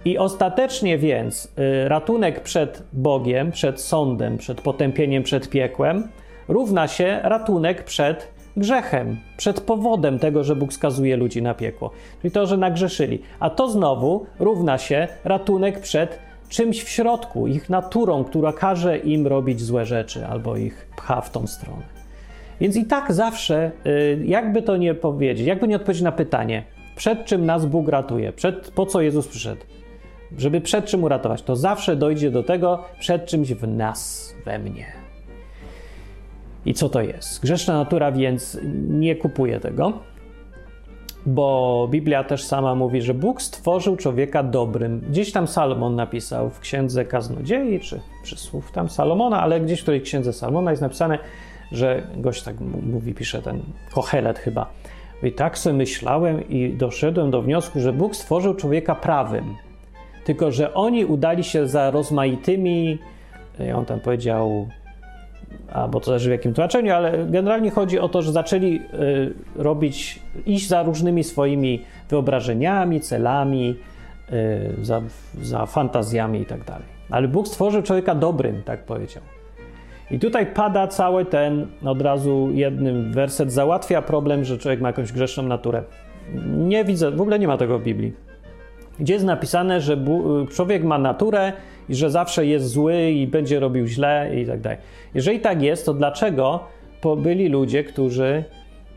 I ostatecznie więc y, ratunek przed Bogiem, przed sądem, przed potępieniem, przed piekłem równa się ratunek przed grzechem, przed powodem tego, że Bóg skazuje ludzi na piekło. Czyli to, że nagrzeszyli. A to znowu równa się ratunek przed czymś w środku, ich naturą, która każe im robić złe rzeczy albo ich pcha w tą stronę. Więc i tak zawsze, y, jakby to nie powiedzieć, jakby nie odpowiedzieć na pytanie, przed czym nas Bóg ratuje, przed, po co Jezus przyszedł, żeby przed czym uratować, to zawsze dojdzie do tego, przed czymś w nas, we mnie. I co to jest? Grzeszna natura więc nie kupuje tego bo Biblia też sama mówi, że Bóg stworzył człowieka dobrym. Gdzieś tam Salomon napisał w księdze Kaznodziei, czy przysłów tam Salomona, ale gdzieś w tej księdze Salomona jest napisane, że gość tak mówi, pisze ten Kohelet chyba. I tak sobie myślałem i doszedłem do wniosku, że Bóg stworzył człowieka prawym. Tylko, że oni udali się za rozmaitymi, on tam powiedział, albo to zależy w jakim tłumaczeniu, ale generalnie chodzi o to, że zaczęli y, robić, iść za różnymi swoimi wyobrażeniami, celami, y, za, za fantazjami i tak dalej. Ale Bóg stworzył człowieka dobrym, tak powiedział. I tutaj pada cały ten, od razu jednym werset załatwia problem, że człowiek ma jakąś grzeszną naturę. Nie widzę, w ogóle nie ma tego w Biblii. Gdzie jest napisane, że człowiek ma naturę i że zawsze jest zły i będzie robił źle i tak dalej. Jeżeli tak jest, to dlaczego byli ludzie, którzy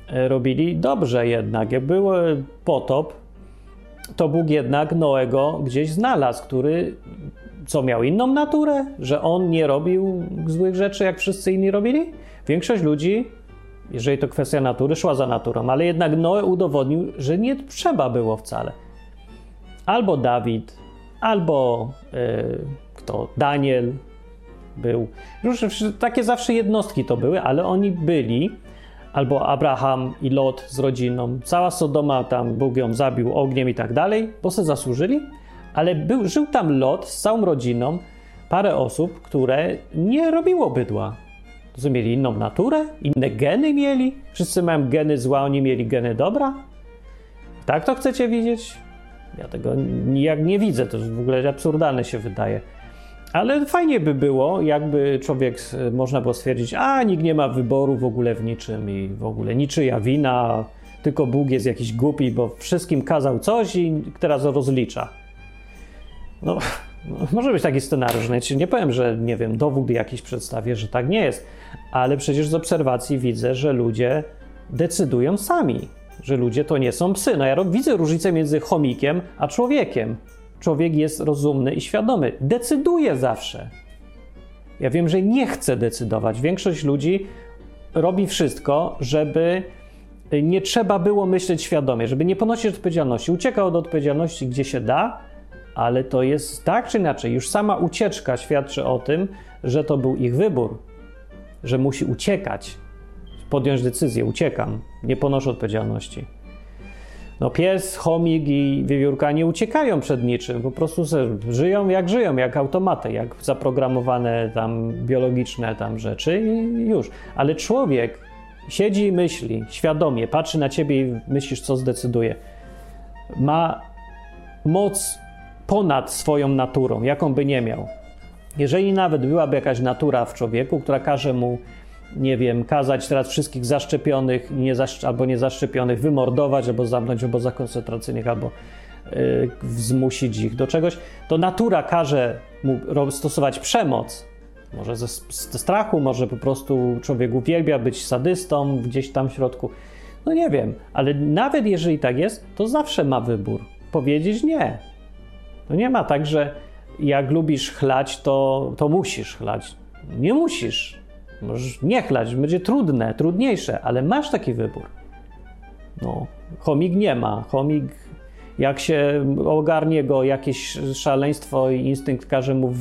e, robili dobrze jednak? Jak był potop, to Bóg jednak Noego gdzieś znalazł, który co miał inną naturę, że on nie robił złych rzeczy, jak wszyscy inni robili? Większość ludzi, jeżeli to kwestia natury, szła za naturą, ale jednak Noe udowodnił, że nie trzeba było wcale. Albo Dawid, albo yy, kto? Daniel był. Różne, takie zawsze jednostki to były, ale oni byli. Albo Abraham i Lot z rodziną. Cała Sodoma tam Bóg ją zabił ogniem i tak dalej, bo se zasłużyli. Ale był, żył tam Lot z całą rodziną, parę osób, które nie robiło bydła. To mieli inną naturę, inne geny mieli. Wszyscy mają geny zła, oni mieli geny dobra. Tak to chcecie widzieć? Ja tego nie widzę, to w ogóle absurdalne się wydaje. Ale fajnie by było, jakby człowiek, można było stwierdzić, a nikt nie ma wyboru w ogóle w niczym i w ogóle niczyja wina, tylko Bóg jest jakiś głupi, bo wszystkim kazał coś i teraz rozlicza. No, *laughs* może być taki scenariusz. No, nie powiem, że nie wiem, dowód jakiś przedstawię, że tak nie jest, ale przecież z obserwacji widzę, że ludzie decydują sami że ludzie to nie są psy. No ja widzę różnicę między chomikiem a człowiekiem. Człowiek jest rozumny i świadomy, decyduje zawsze. Ja wiem, że nie chce decydować. Większość ludzi robi wszystko, żeby nie trzeba było myśleć świadomie, żeby nie ponosić odpowiedzialności. Ucieka od odpowiedzialności gdzie się da, ale to jest tak czy inaczej. Już sama ucieczka świadczy o tym, że to był ich wybór, że musi uciekać podjąć decyzję, uciekam, nie ponoszę odpowiedzialności. No pies, chomik i wiewiórka nie uciekają przed niczym, po prostu żyją jak żyją, jak automaty, jak zaprogramowane tam biologiczne tam rzeczy i już. Ale człowiek siedzi i myśli, świadomie, patrzy na ciebie i myślisz, co zdecyduje. Ma moc ponad swoją naturą, jaką by nie miał. Jeżeli nawet byłaby jakaś natura w człowieku, która każe mu nie wiem, kazać teraz wszystkich zaszczepionych nie zaszcz albo niezaszczepionych wymordować, albo zamknąć w obozach koncentracyjnych, albo yy, zmusić ich do czegoś, to natura każe mu stosować przemoc. Może ze, ze strachu, może po prostu człowiek uwielbia być sadystą gdzieś tam w środku. No nie wiem, ale nawet jeżeli tak jest, to zawsze ma wybór. Powiedzieć nie. To nie ma tak, że jak lubisz chlać, to, to musisz chlać. Nie musisz. Możesz nie chlać, będzie trudne, trudniejsze, ale masz taki wybór. No, chomik nie ma. Chomik, jak się ogarnie go jakieś szaleństwo i instynkt każe mu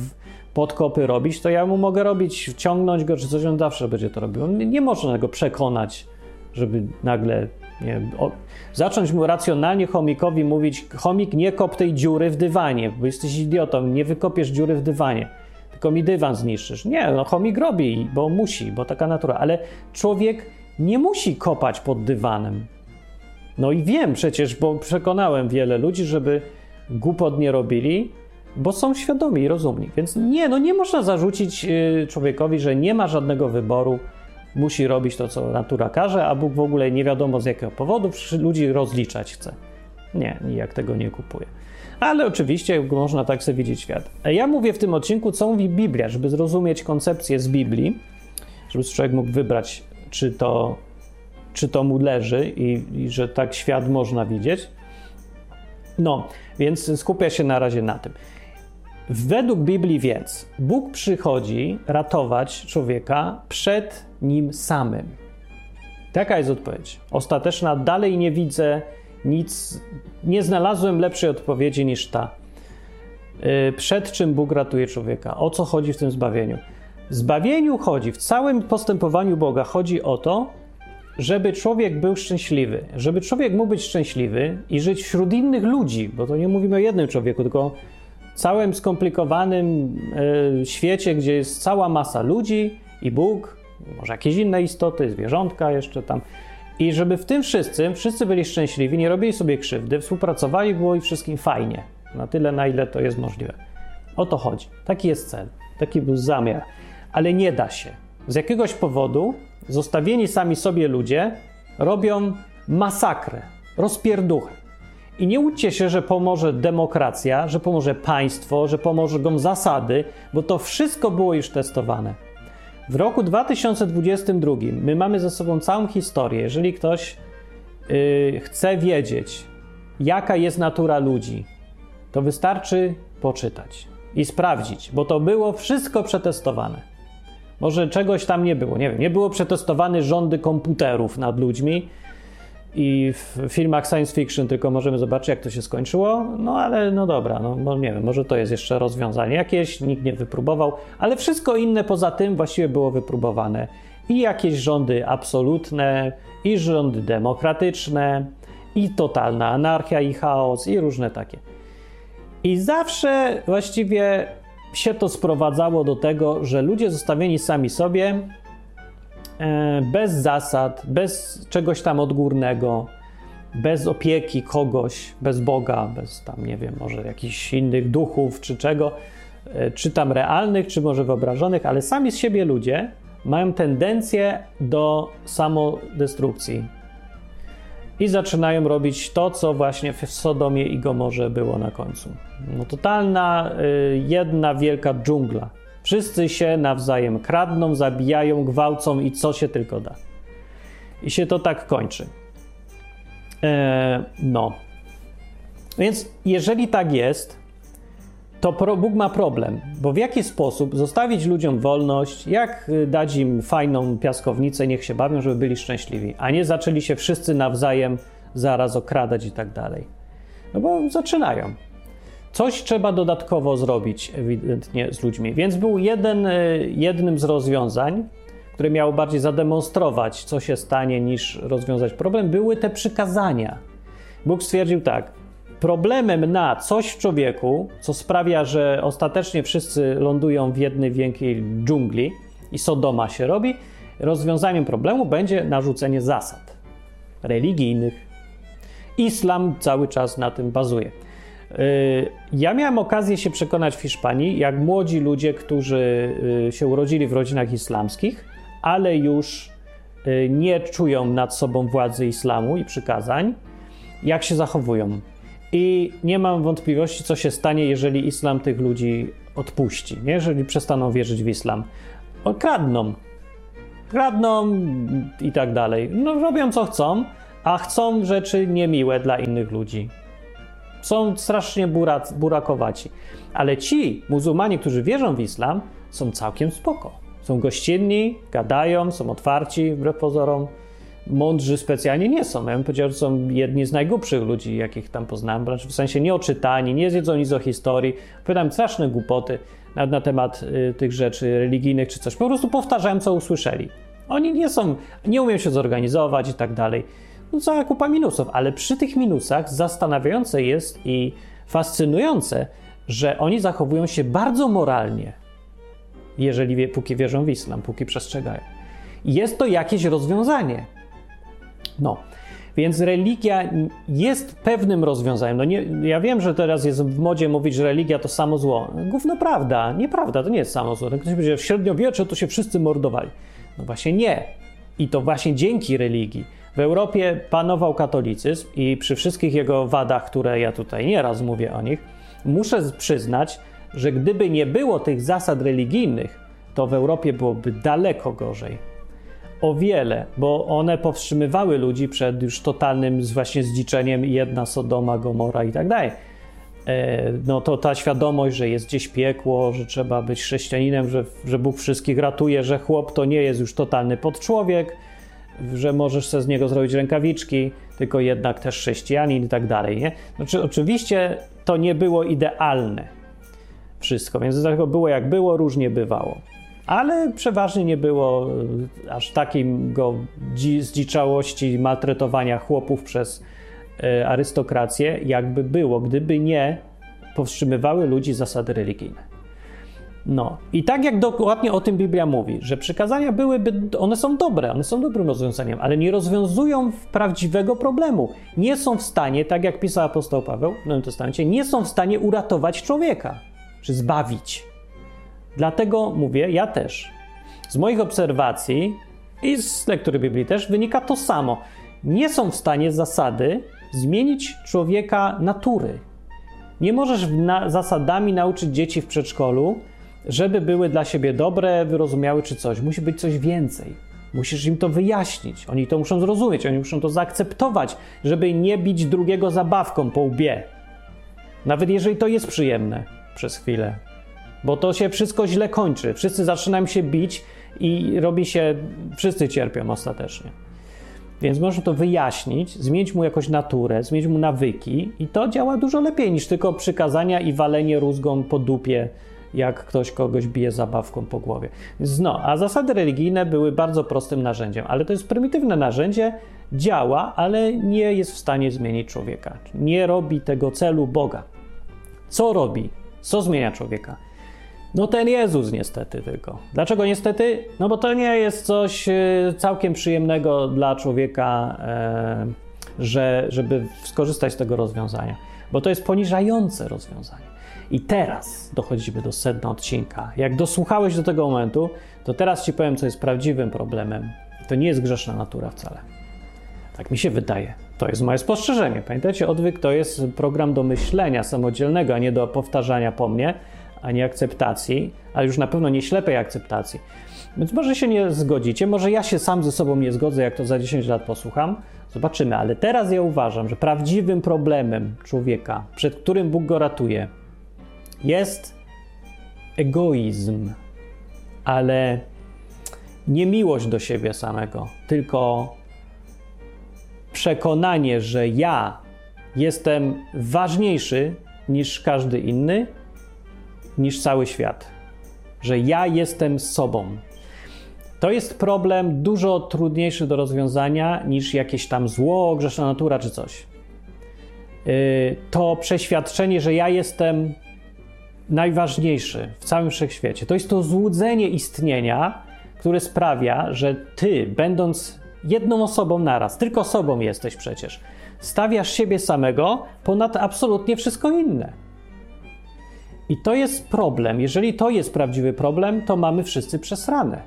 podkopy robić, to ja mu mogę robić, ciągnąć go, czy coś, on zawsze będzie to robił. Nie, nie można go przekonać, żeby nagle nie, o, zacząć mu racjonalnie chomikowi mówić: Chomik, nie kop tej dziury w dywanie, bo jesteś idiotą, nie wykopiesz dziury w dywanie tylko mi dywan zniszczysz. Nie, no chomik robi, bo musi, bo taka natura, ale człowiek nie musi kopać pod dywanem. No i wiem przecież, bo przekonałem wiele ludzi, żeby głupot nie robili, bo są świadomi i rozumni. Więc nie, no nie można zarzucić y, człowiekowi, że nie ma żadnego wyboru, musi robić to, co natura każe, a Bóg w ogóle nie wiadomo z jakiego powodu ludzi rozliczać chce. Nie, nijak tego nie kupuje ale oczywiście można tak sobie widzieć świat. Ja mówię w tym odcinku, co mówi Biblia, żeby zrozumieć koncepcję z Biblii, żeby człowiek mógł wybrać, czy to, czy to mu leży i, i że tak świat można widzieć. No, więc skupia się na razie na tym. Według Biblii więc Bóg przychodzi ratować człowieka przed nim samym. Taka jest odpowiedź. Ostateczna, dalej nie widzę nic, nie znalazłem lepszej odpowiedzi niż ta. Y, przed czym Bóg ratuje człowieka? O co chodzi w tym zbawieniu? Zbawieniu chodzi, w całym postępowaniu Boga chodzi o to, żeby człowiek był szczęśliwy. Żeby człowiek mógł być szczęśliwy i żyć wśród innych ludzi, bo to nie mówimy o jednym człowieku, tylko całym skomplikowanym y, świecie, gdzie jest cała masa ludzi i Bóg, może jakieś inne istoty, zwierzątka jeszcze tam. I żeby w tym wszyscy, wszyscy byli szczęśliwi, nie robili sobie krzywdy, współpracowali, było i wszystkim fajnie. Na tyle, na ile to jest możliwe. O to chodzi. Taki jest cel, taki był zamiar. Ale nie da się. Z jakiegoś powodu zostawieni sami sobie ludzie robią masakrę, rozpierduchę. I nie łudźcie się, że pomoże demokracja, że pomoże państwo, że pomożą zasady, bo to wszystko było już testowane. W roku 2022 my mamy ze sobą całą historię. Jeżeli ktoś yy, chce wiedzieć, jaka jest natura ludzi, to wystarczy poczytać i sprawdzić, bo to było wszystko przetestowane. Może czegoś tam nie było, nie wiem, nie było przetestowane rządy komputerów nad ludźmi, i w filmach science fiction tylko możemy zobaczyć, jak to się skończyło. No ale no dobra, no nie wiem, może to jest jeszcze rozwiązanie jakieś, nikt nie wypróbował, ale wszystko inne poza tym właściwie było wypróbowane. I jakieś rządy absolutne, i rządy demokratyczne, i totalna anarchia i chaos, i różne takie. I zawsze właściwie się to sprowadzało do tego, że ludzie zostawieni sami sobie bez zasad, bez czegoś tam odgórnego, bez opieki kogoś, bez Boga, bez tam, nie wiem, może jakichś innych duchów czy czego, e, czy tam realnych, czy może wyobrażonych, ale sami z siebie ludzie mają tendencję do samodestrukcji i zaczynają robić to, co właśnie w Sodomie i Gomorze było na końcu. No, totalna, y, jedna wielka dżungla. Wszyscy się nawzajem kradną, zabijają, gwałcą i co się tylko da. I się to tak kończy. Eee, no. Więc jeżeli tak jest, to Bóg ma problem, bo w jaki sposób zostawić ludziom wolność, jak y, dać im fajną piaskownicę, niech się bawią, żeby byli szczęśliwi, a nie zaczęli się wszyscy nawzajem zaraz okradać i tak dalej. No bo zaczynają. Coś trzeba dodatkowo zrobić ewidentnie z ludźmi. Więc był jeden, e, jednym z rozwiązań, które miało bardziej zademonstrować, co się stanie, niż rozwiązać problem, były te przykazania. Bóg stwierdził tak: problemem na coś w człowieku, co sprawia, że ostatecznie wszyscy lądują w jednej wielkiej dżungli i Sodoma się robi, rozwiązaniem problemu będzie narzucenie zasad religijnych. Islam cały czas na tym bazuje. Y, ja miałem okazję się przekonać w Hiszpanii, jak młodzi ludzie, którzy y, się urodzili w rodzinach islamskich, ale już y, nie czują nad sobą władzy islamu i przykazań, jak się zachowują. I nie mam wątpliwości, co się stanie, jeżeli islam tych ludzi odpuści, nie? jeżeli przestaną wierzyć w islam. Okradną, kradną i tak dalej. No, robią co chcą, a chcą rzeczy niemiłe dla innych ludzi. Są strasznie burakowaci. Ale ci muzułmanie, którzy wierzą w islam, są całkiem spoko. Są gościnni, gadają, są otwarci wbrew pozorom. Mądrzy specjalnie nie są. Ja bym powiedział, że są jedni z najgłupszych ludzi, jakich tam poznałem. W sensie nieoczytani, nie zjedzą nic o historii. Opowiadam straszne głupoty na, na temat y, tych rzeczy religijnych czy coś. Po prostu powtarzają, co usłyszeli. Oni nie są, nie umieją się zorganizować i tak dalej no cała kupa minusów, ale przy tych minusach zastanawiające jest i fascynujące, że oni zachowują się bardzo moralnie, jeżeli wie, póki wierzą w islam, póki przestrzegają. Jest to jakieś rozwiązanie. No, więc religia jest pewnym rozwiązaniem. No nie, ja wiem, że teraz jest w modzie mówić, że religia to samo zło. Gówno prawda, nieprawda, to nie jest samo zło. Ktoś że w średniowieczu to się wszyscy mordowali. No właśnie nie. I to właśnie dzięki religii w Europie panował katolicyzm i przy wszystkich jego wadach, które ja tutaj nieraz mówię o nich, muszę przyznać, że gdyby nie było tych zasad religijnych, to w Europie byłoby daleko gorzej. O wiele, bo one powstrzymywały ludzi przed już totalnym właśnie zdziczeniem jedna Sodoma, Gomora i tak dalej. E, no to ta świadomość, że jest gdzieś piekło, że trzeba być chrześcijaninem, że, że Bóg wszystkich ratuje, że chłop to nie jest już totalny podczłowiek, że możesz sobie z niego zrobić rękawiczki, tylko jednak też chrześcijanin i tak dalej. Nie? Znaczy, oczywiście to nie było idealne wszystko, więc dlatego było jak było, różnie bywało. Ale przeważnie nie było e, aż takiego zdziczałości maltretowania chłopów przez e, arystokrację, jakby było, gdyby nie powstrzymywały ludzi zasady religijne. No i tak jak dokładnie o tym Biblia mówi, że przykazania byłyby, one są dobre, one są dobrym rozwiązaniem, ale nie rozwiązują prawdziwego problemu. Nie są w stanie, tak jak pisał apostoł Paweł w Nowym Testamencie, nie są w stanie uratować człowieka, czy zbawić. Dlatego mówię, ja też. Z moich obserwacji i z lektury Biblii też wynika to samo. Nie są w stanie zasady zmienić człowieka natury. Nie możesz na zasadami nauczyć dzieci w przedszkolu, żeby były dla siebie dobre, wyrozumiałe czy coś. Musi być coś więcej. Musisz im to wyjaśnić. Oni to muszą zrozumieć, oni muszą to zaakceptować, żeby nie bić drugiego zabawką po łbie. Nawet jeżeli to jest przyjemne przez chwilę. Bo to się wszystko źle kończy. Wszyscy zaczynają się bić i robi się, wszyscy cierpią ostatecznie. Więc można to wyjaśnić, zmienić mu jakoś naturę, zmienić mu nawyki i to działa dużo lepiej niż tylko przykazania i walenie rózgą po dupie jak ktoś kogoś bije zabawką po głowie. no, a zasady religijne były bardzo prostym narzędziem, ale to jest prymitywne narzędzie, działa, ale nie jest w stanie zmienić człowieka. Nie robi tego celu Boga. Co robi? Co zmienia człowieka? No ten Jezus niestety tylko. Dlaczego niestety? No bo to nie jest coś e, całkiem przyjemnego dla człowieka, e, że, żeby skorzystać z tego rozwiązania, bo to jest poniżające rozwiązanie. I teraz dochodzimy do sedna odcinka. Jak dosłuchałeś do tego momentu, to teraz ci powiem, co jest prawdziwym problemem. To nie jest grzeszna natura wcale. Tak mi się wydaje. To jest moje spostrzeżenie. Pamiętajcie, odwyk to jest program do myślenia samodzielnego, a nie do powtarzania po mnie, a nie akceptacji, ale już na pewno nie ślepej akceptacji. Więc może się nie zgodzicie, może ja się sam ze sobą nie zgodzę, jak to za 10 lat posłucham. Zobaczymy, ale teraz ja uważam, że prawdziwym problemem człowieka, przed którym Bóg go ratuje, jest egoizm, ale nie miłość do siebie samego, tylko przekonanie, że ja jestem ważniejszy niż każdy inny, niż cały świat. Że ja jestem sobą. To jest problem dużo trudniejszy do rozwiązania niż jakieś tam zło, grzeszna natura czy coś. Y, to przeświadczenie, że ja jestem najważniejszy w całym wszechświecie, to jest to złudzenie istnienia, które sprawia, że ty, będąc jedną osobą naraz, tylko sobą jesteś przecież, stawiasz siebie samego ponad absolutnie wszystko inne. I to jest problem. Jeżeli to jest prawdziwy problem, to mamy wszyscy przesrane.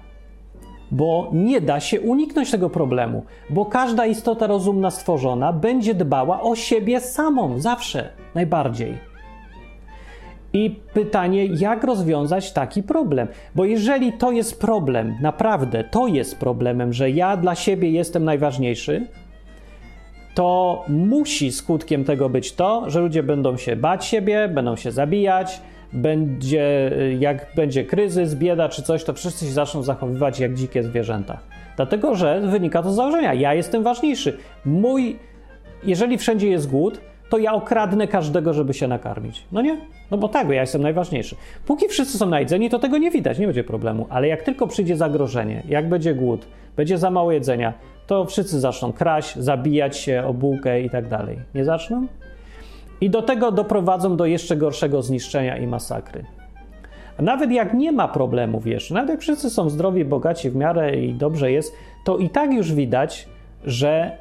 Bo nie da się uniknąć tego problemu, bo każda istota rozumna stworzona będzie dbała o siebie samą, zawsze, najbardziej. I pytanie, jak rozwiązać taki problem? Bo jeżeli to jest problem, naprawdę to jest problemem, że ja dla siebie jestem najważniejszy, to musi skutkiem tego być to, że ludzie będą się bać siebie, będą się zabijać, będzie, jak będzie kryzys, bieda czy coś, to wszyscy się zaczną zachowywać jak dzikie zwierzęta. Dlatego, że wynika to z założenia. Ja jestem ważniejszy. Mój, jeżeli wszędzie jest głód, to ja okradnę każdego, żeby się nakarmić. No nie? No bo tak, bo ja jestem najważniejszy. Póki wszyscy są najedzeni, to tego nie widać, nie będzie problemu. Ale jak tylko przyjdzie zagrożenie, jak będzie głód, będzie za mało jedzenia, to wszyscy zaczną kraść, zabijać się o bułkę i tak dalej. Nie zaczną? I do tego doprowadzą do jeszcze gorszego zniszczenia i masakry. A nawet jak nie ma problemów jeszcze, nawet jak wszyscy są zdrowi, bogaci w miarę i dobrze jest, to i tak już widać, że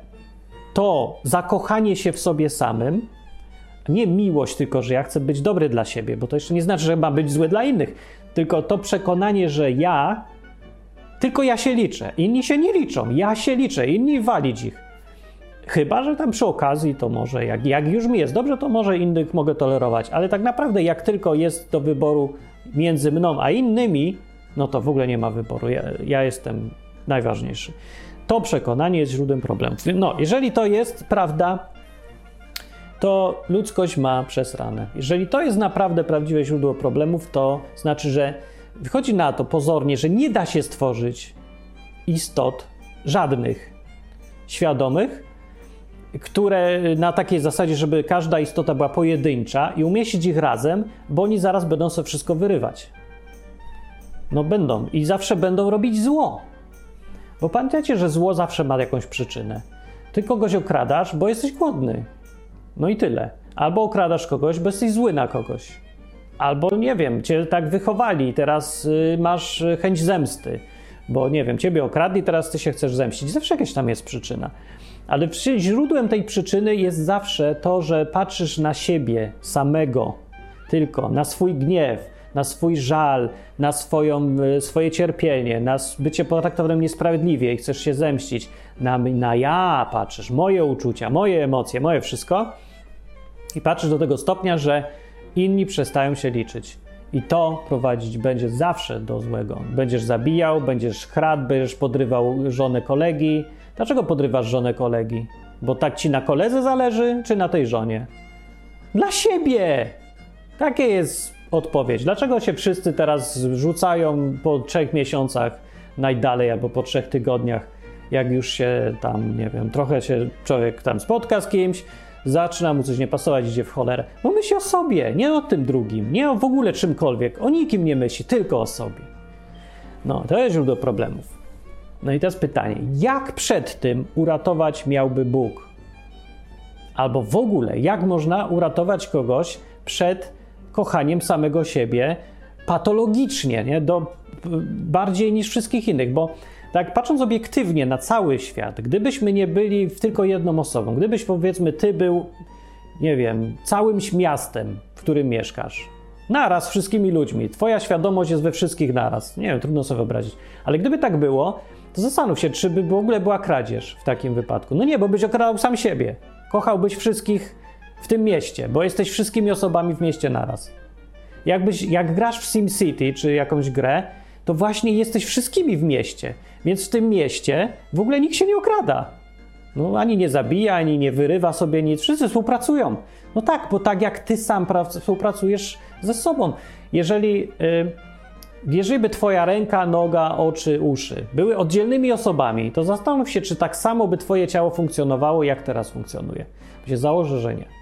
to zakochanie się w sobie samym, nie miłość tylko, że ja chcę być dobry dla siebie, bo to jeszcze nie znaczy, że ma być zły dla innych, tylko to przekonanie, że ja, tylko ja się liczę, inni się nie liczą, ja się liczę, inni walić ich. Chyba, że tam przy okazji to może, jak, jak już mi jest dobrze, to może innych mogę tolerować, ale tak naprawdę jak tylko jest do wyboru między mną a innymi, no to w ogóle nie ma wyboru. Ja, ja jestem najważniejszy. To przekonanie jest źródłem problemów. No, jeżeli to jest prawda, to ludzkość ma przesrane. Jeżeli to jest naprawdę prawdziwe źródło problemów, to znaczy, że wychodzi na to pozornie, że nie da się stworzyć istot żadnych świadomych, które na takiej zasadzie, żeby każda istota była pojedyncza i umieścić ich razem, bo oni zaraz będą sobie wszystko wyrywać. No będą i zawsze będą robić zło. Bo pamiętacie, że zło zawsze ma jakąś przyczynę. Ty kogoś okradasz, bo jesteś głodny. No i tyle. Albo okradasz kogoś, bo jesteś zły na kogoś. Albo nie wiem, cię tak wychowali i teraz y, masz chęć zemsty, bo nie wiem, ciebie okradli, teraz ty się chcesz zemścić. Zawsze jakaś tam jest przyczyna. Ale źródłem tej przyczyny jest zawsze to, że patrzysz na siebie samego, tylko na swój gniew, na swój żal, na swoją, e, swoje cierpienie, na bycie potraktowanym niesprawiedliwie i chcesz się zemścić. Na, na ja patrzysz, moje uczucia, moje emocje, moje wszystko. I patrzysz do tego stopnia, że inni przestają się liczyć. I to prowadzić będzie zawsze do złego. Będziesz zabijał, będziesz kradł, będziesz podrywał żonę kolegi, Dlaczego podrywasz żonę kolegi? Bo tak ci na koledze zależy, czy na tej żonie? Dla siebie! Takie jest odpowiedź. Dlaczego się wszyscy teraz rzucają po trzech miesiącach najdalej albo po trzech tygodniach, jak już się tam, nie wiem, trochę się człowiek tam spotka z kimś, zaczyna mu coś nie pasować, idzie w cholerę. Bo myśli o sobie, nie o tym drugim, nie o w ogóle czymkolwiek, o nikim nie myśli, tylko o sobie. No, to jest źródło problemów. No i teraz pytanie, jak przed tym uratować miałby Bóg? Albo w ogóle, jak można uratować kogoś przed kochaniem samego siebie patologicznie, nie? Do, bardziej niż wszystkich innych, bo tak patrząc obiektywnie na cały świat, gdybyśmy nie byli tylko jedną osobą, gdybyś powiedzmy ty był, nie wiem, całym miastem, w którym mieszkasz, naraz wszystkimi ludźmi, twoja świadomość jest we wszystkich naraz, nie wiem, trudno sobie wyobrazić, ale gdyby tak było, to zastanów się, czy by w ogóle była kradzież w takim wypadku. No nie, bo byś okradał sam siebie. Kochałbyś wszystkich w tym mieście, bo jesteś wszystkimi osobami w mieście naraz. Jakbyś, jak grasz w SimCity czy jakąś grę, to właśnie jesteś wszystkimi w mieście. Więc w tym mieście w ogóle nikt się nie okrada. No, ani nie zabija, ani nie wyrywa sobie nic. Wszyscy współpracują. No tak, bo tak jak ty sam współpracujesz ze sobą. Jeżeli. Yy, jeżeli by twoja ręka, noga, oczy, uszy były oddzielnymi osobami, to zastanów się, czy tak samo by twoje ciało funkcjonowało, jak teraz funkcjonuje. Bo się założę, że nie.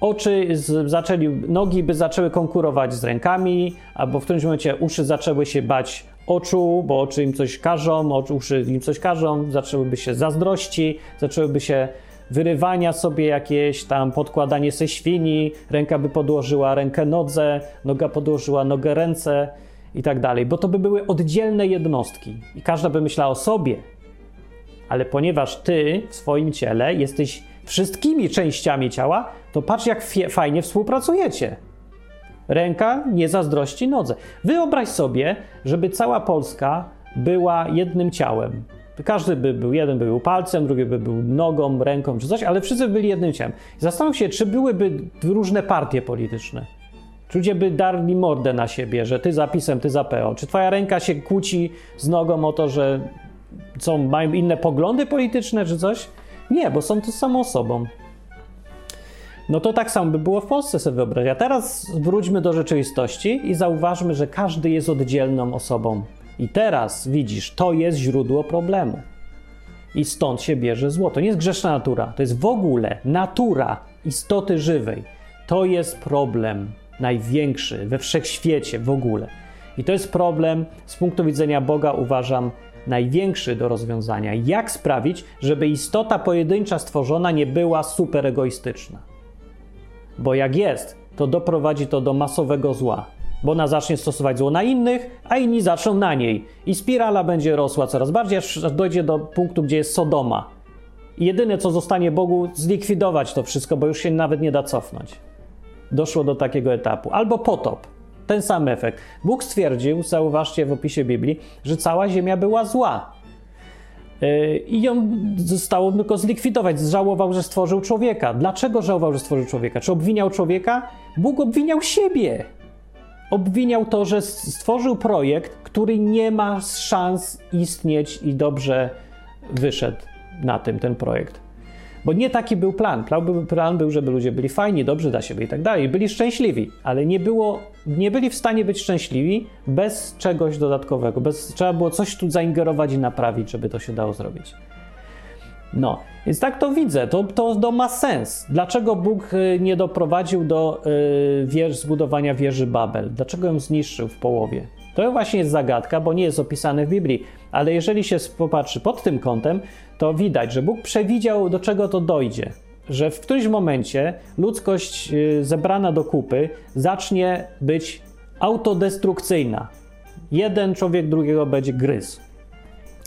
Oczy z, zaczęli, nogi by zaczęły konkurować z rękami, albo w którymś momencie uszy zaczęły się bać oczu, bo oczy im coś każą, uszy im coś każą, zaczęłyby się zazdrości, zaczęłyby się wyrywania sobie jakieś tam, podkładanie se świni, ręka by podłożyła rękę nodze, noga podłożyła nogę ręce i tak dalej, bo to by były oddzielne jednostki i każda by myślała o sobie. Ale ponieważ ty w swoim ciele jesteś wszystkimi częściami ciała, to patrz jak fajnie współpracujecie. Ręka nie zazdrości nodze. Wyobraź sobie, żeby cała Polska była jednym ciałem. Każdy by był, jeden by był palcem, drugi by był nogą, ręką czy coś, ale wszyscy by byli jednym ciałem. zastanów się, czy byłyby różne partie polityczne. Czy ludzie by darli mordę na siebie, że ty za PiSem, ty za PO. Czy twoja ręka się kłóci z nogą o to, że są, mają inne poglądy polityczne czy coś? Nie, bo są to samą osobą. No to tak samo by było w Polsce sobie wyobrazić. A teraz wróćmy do rzeczywistości i zauważmy, że każdy jest oddzielną osobą. I teraz widzisz, to jest źródło problemu. I stąd się bierze zło. To nie jest grzeszna natura, to jest w ogóle natura istoty żywej. To jest problem największy we wszechświecie w ogóle. I to jest problem z punktu widzenia Boga, uważam, największy do rozwiązania. Jak sprawić, żeby istota pojedyncza stworzona nie była super egoistyczna? Bo jak jest, to doprowadzi to do masowego zła, bo ona zacznie stosować zło na innych, a inni zaczną na niej. I spirala będzie rosła coraz bardziej, aż dojdzie do punktu, gdzie jest Sodoma. I jedyne, co zostanie Bogu, zlikwidować to wszystko, bo już się nawet nie da cofnąć. Doszło do takiego etapu. Albo potop. Ten sam efekt. Bóg stwierdził, zauważcie w opisie Biblii, że cała ziemia była zła. Yy, I ją zostało tylko zlikwidować. Zżałował, że stworzył człowieka. Dlaczego żałował, że stworzył człowieka? Czy obwiniał człowieka? Bóg obwiniał siebie. Obwiniał to, że stworzył projekt, który nie ma szans istnieć i dobrze wyszedł na tym ten projekt. Bo nie taki był plan. Plan był, żeby ludzie byli fajni, dobrzy dla siebie i tak dalej. Byli szczęśliwi, ale nie, było, nie byli w stanie być szczęśliwi bez czegoś dodatkowego. Bez, trzeba było coś tu zaingerować i naprawić, żeby to się dało zrobić. No, więc tak to widzę, to, to, to ma sens. Dlaczego Bóg y, nie doprowadził do yy, wież, zbudowania wieży Babel? Dlaczego ją zniszczył w połowie? To właśnie jest zagadka, bo nie jest opisane w Biblii, ale jeżeli się popatrzy pod tym kątem, to widać, że Bóg przewidział, do czego to dojdzie. Że w którymś momencie ludzkość y, zebrana do kupy zacznie być autodestrukcyjna. Jeden człowiek drugiego będzie gryzł.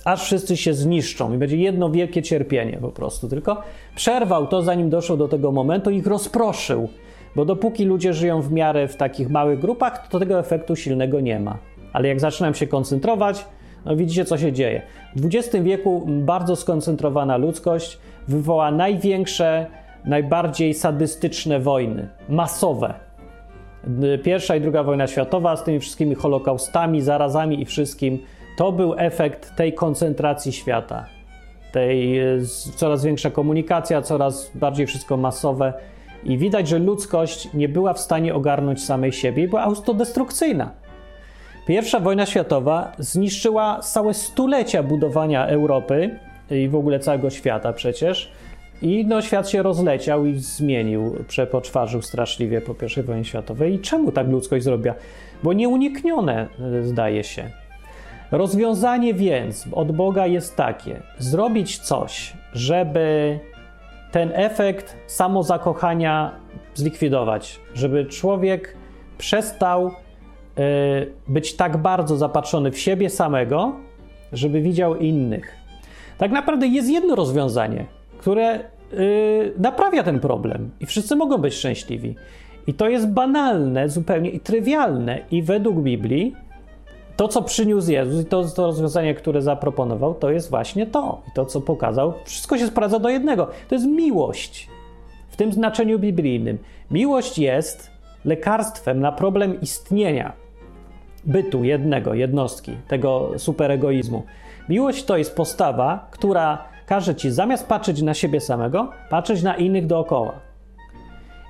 Aż wszyscy się zniszczą i będzie jedno wielkie cierpienie po prostu. Tylko przerwał to, zanim doszło do tego momentu, ich rozproszył. Bo dopóki ludzie żyją w miarę w takich małych grupach, to tego efektu silnego nie ma. Ale jak zaczynam się koncentrować, no widzicie, co się dzieje. W XX wieku bardzo skoncentrowana ludzkość wywoła największe, najbardziej sadystyczne wojny, masowe. Pierwsza i druga wojna światowa z tymi wszystkimi holokaustami, zarazami i wszystkim, to był efekt tej koncentracji świata. Tej coraz większa komunikacja, coraz bardziej wszystko masowe. I widać, że ludzkość nie była w stanie ogarnąć samej siebie była autodestrukcyjna. Pierwsza wojna światowa zniszczyła całe stulecia budowania Europy i w ogóle całego świata przecież. I no, świat się rozleciał i zmienił, przepoczwarzył straszliwie po I wojnie światowej. I czemu tak ludzkość zrobiła? Bo nieuniknione, e, zdaje się. Rozwiązanie więc od Boga jest takie: zrobić coś, żeby ten efekt samozakochania zlikwidować, żeby człowiek przestał być tak bardzo zapatrzony w siebie samego, żeby widział innych. Tak naprawdę jest jedno rozwiązanie, które y, naprawia ten problem i wszyscy mogą być szczęśliwi. I to jest banalne zupełnie i trywialne. I według Biblii to, co przyniósł Jezus i to, to rozwiązanie, które zaproponował, to jest właśnie to. I to, co pokazał, wszystko się sprawdza do jednego. To jest miłość w tym znaczeniu biblijnym. Miłość jest lekarstwem na problem istnienia bytu jednego, jednostki, tego superegoizmu. Miłość to jest postawa, która każe ci zamiast patrzeć na siebie samego, patrzeć na innych dookoła.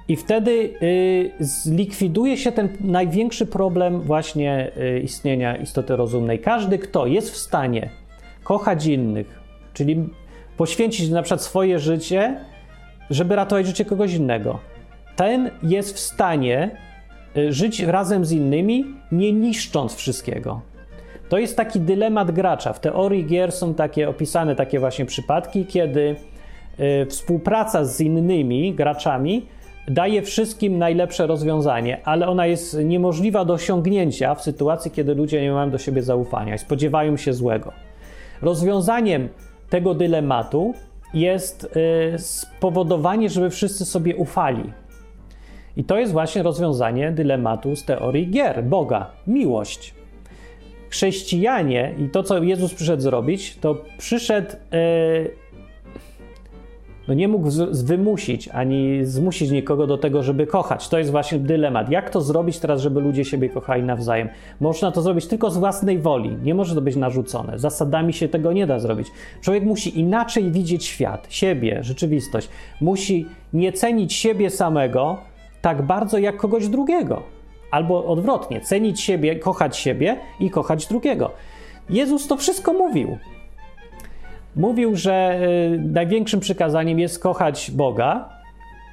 I wtedy y, zlikwiduje się ten największy problem właśnie y, istnienia istoty rozumnej. Każdy, kto jest w stanie kochać innych, czyli poświęcić na przykład swoje życie, żeby ratować życie kogoś innego, ten jest w stanie żyć razem z innymi, nie niszcząc wszystkiego. To jest taki dylemat gracza. W teorii gier są takie opisane takie właśnie przypadki, kiedy y, współpraca z innymi graczami daje wszystkim najlepsze rozwiązanie, ale ona jest niemożliwa do osiągnięcia w sytuacji, kiedy ludzie nie mają do siebie zaufania i spodziewają się złego. Rozwiązaniem tego dylematu jest y, spowodowanie, żeby wszyscy sobie ufali. I to jest właśnie rozwiązanie dylematu z teorii gier Boga miłość. Chrześcijanie i to, co Jezus przyszedł zrobić, to przyszedł. Y, no nie mógł wymusić ani zmusić nikogo do tego, żeby kochać. To jest właśnie dylemat. Jak to zrobić teraz, żeby ludzie siebie kochali nawzajem? Można to zrobić tylko z własnej woli. Nie może to być narzucone. Zasadami się tego nie da zrobić. Człowiek musi inaczej widzieć świat, siebie, rzeczywistość. Musi nie cenić siebie samego tak bardzo jak kogoś drugiego. Albo odwrotnie, cenić siebie, kochać siebie i kochać drugiego. Jezus to wszystko mówił. Mówił, że y, największym przykazaniem jest kochać Boga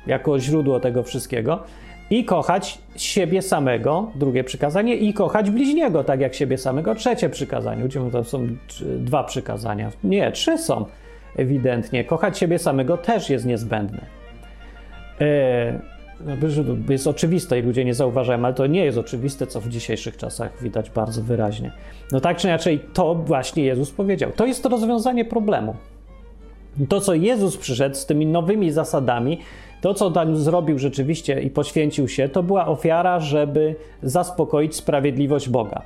jako źródło tego wszystkiego i kochać siebie samego, drugie przykazanie, i kochać bliźniego, tak jak siebie samego, trzecie przykazanie. Udział tam są dwa przykazania. Nie, trzy są ewidentnie. Kochać siebie samego też jest niezbędne. No, jest oczywiste i ludzie nie zauważają, ale to nie jest oczywiste, co w dzisiejszych czasach widać bardzo wyraźnie. No tak czy inaczej, to właśnie Jezus powiedział. To jest to rozwiązanie problemu. To, co Jezus przyszedł z tymi nowymi zasadami, to, co tam zrobił rzeczywiście i poświęcił się, to była ofiara, żeby zaspokoić sprawiedliwość Boga.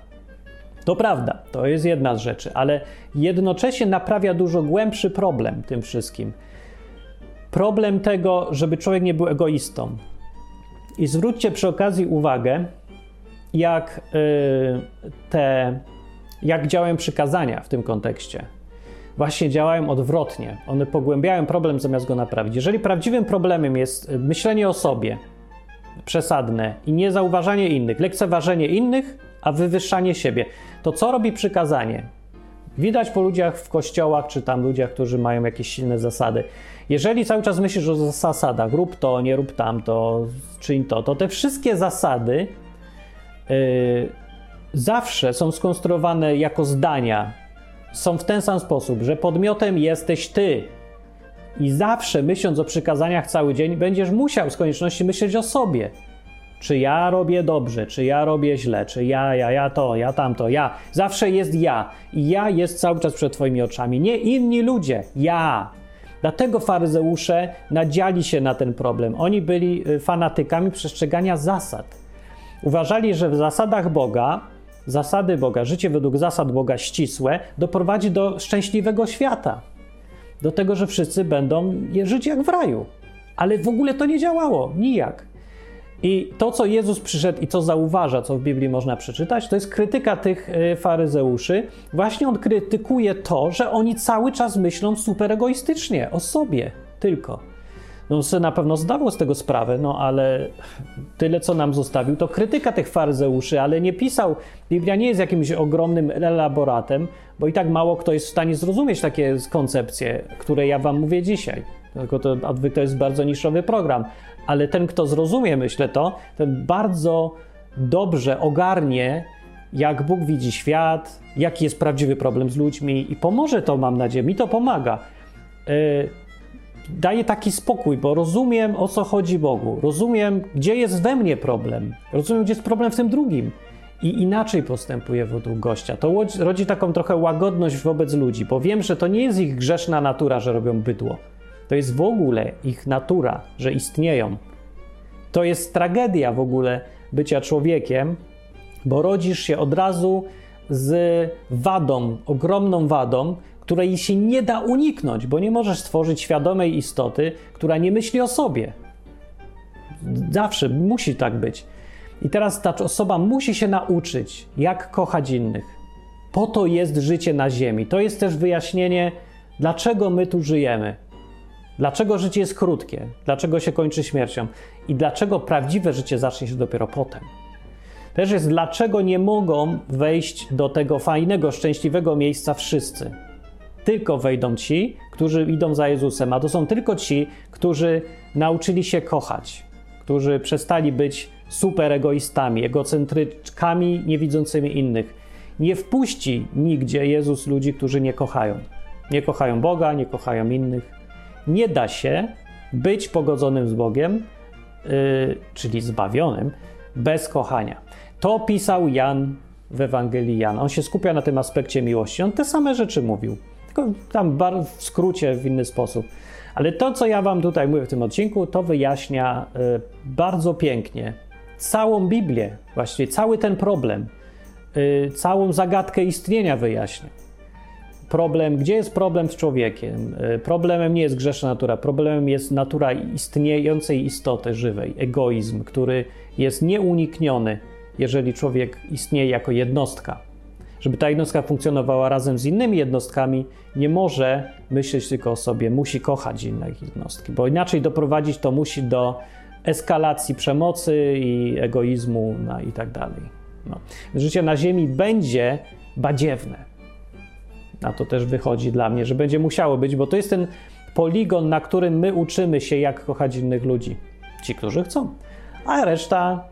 To prawda, to jest jedna z rzeczy, ale jednocześnie naprawia dużo głębszy problem tym wszystkim. Problem tego, żeby człowiek nie był egoistą, i zwróćcie przy okazji uwagę, jak y, te, jak działają przykazania w tym kontekście. Właśnie działają odwrotnie. One pogłębiają problem zamiast go naprawić. Jeżeli prawdziwym problemem jest myślenie o sobie przesadne i niezauważanie innych, lekceważenie innych, a wywyższanie siebie, to co robi przykazanie? Widać po ludziach w kościołach, czy tam ludziach, którzy mają jakieś silne zasady. Jeżeli cały czas myślisz o zasadach, rób to, nie rób tamto, czyń to, to te wszystkie zasady yy, zawsze są skonstruowane jako zdania. Są w ten sam sposób, że podmiotem jesteś ty. I zawsze myśląc o przykazaniach cały dzień, będziesz musiał z konieczności myśleć o sobie. Czy ja robię dobrze, czy ja robię źle, czy ja, ja, ja to, ja tamto, ja. Zawsze jest ja. I ja jest cały czas przed Twoimi oczami. Nie inni ludzie, ja. Dlatego faryzeusze nadziali się na ten problem. Oni byli y, fanatykami przestrzegania zasad. Uważali, że w zasadach Boga, zasady Boga, życie według zasad Boga ścisłe, doprowadzi do szczęśliwego świata. Do tego, że wszyscy będą żyć jak w raju. Ale w ogóle to nie działało, nijak. I to, co Jezus przyszedł i co zauważa, co w Biblii można przeczytać, to jest krytyka tych y, faryzeuszy. Właśnie on krytykuje to, że oni cały czas myślą super egoistycznie o sobie tylko. No, sobie na pewno zdawał z tego sprawę, no ale tyle, co nam zostawił, to krytyka tych faryzeuszy, ale nie pisał. Biblia nie jest jakimś ogromnym elaboratem, bo i tak mało kto jest w stanie zrozumieć takie koncepcje, które ja Wam mówię dzisiaj. Tylko to, to jest bardzo niszowy program ale ten, kto zrozumie, myślę to, ten bardzo dobrze ogarnie, jak Bóg widzi świat, jaki jest prawdziwy problem z ludźmi i pomoże to, mam nadzieję, mi to pomaga. Yy, daje taki spokój, bo rozumiem o co chodzi Bogu, rozumiem, gdzie jest we mnie problem, rozumiem, gdzie jest problem w tym drugim i inaczej postępuje według gościa. To rodzi taką trochę łagodność wobec ludzi, bo wiem, że to nie jest ich grzeszna natura, że robią bydło. To jest w ogóle ich natura, że istnieją. To jest tragedia w ogóle bycia człowiekiem, bo rodzisz się od razu z wadą, ogromną wadą, której się nie da uniknąć, bo nie możesz stworzyć świadomej istoty, która nie myśli o sobie. Zawsze musi tak być. I teraz ta osoba musi się nauczyć, jak kochać innych. Po to jest życie na Ziemi. To jest też wyjaśnienie, dlaczego my tu żyjemy. Dlaczego życie jest krótkie? Dlaczego się kończy śmiercią? I dlaczego prawdziwe życie zacznie się dopiero potem? Też jest, dlaczego nie mogą wejść do tego fajnego, szczęśliwego miejsca wszyscy. Tylko wejdą ci, którzy idą za Jezusem, a to są tylko ci, którzy nauczyli się kochać, którzy przestali być super egoistami, egocentryczkami niewidzącymi innych. Nie wpuści nigdzie Jezus ludzi, którzy nie kochają. Nie kochają Boga, nie kochają innych. Nie da się być pogodzonym z Bogiem, yy, czyli zbawionym, bez kochania. To pisał Jan w Ewangelii Jana. On się skupia na tym aspekcie miłości. On te same rzeczy mówił, tylko tam w skrócie, w inny sposób. Ale to, co ja Wam tutaj mówię w tym odcinku, to wyjaśnia y, bardzo pięknie całą Biblię, właściwie cały ten problem, y, całą zagadkę istnienia wyjaśnia. Problem, gdzie jest problem z człowiekiem? Y, problemem nie jest grzeszna natura, problemem jest natura istniejącej istoty żywej, egoizm, który jest nieunikniony, jeżeli człowiek istnieje jako jednostka żeby ta jednostka funkcjonowała razem z innymi jednostkami, nie może myśleć tylko o sobie, musi kochać inne jednostki, bo inaczej doprowadzić to musi do eskalacji przemocy i egoizmu no, i tak dalej. No. Życie na Ziemi będzie badziewne. Na to też wychodzi dla mnie, że będzie musiało być, bo to jest ten poligon, na którym my uczymy się, jak kochać innych ludzi. Ci, którzy chcą. A reszta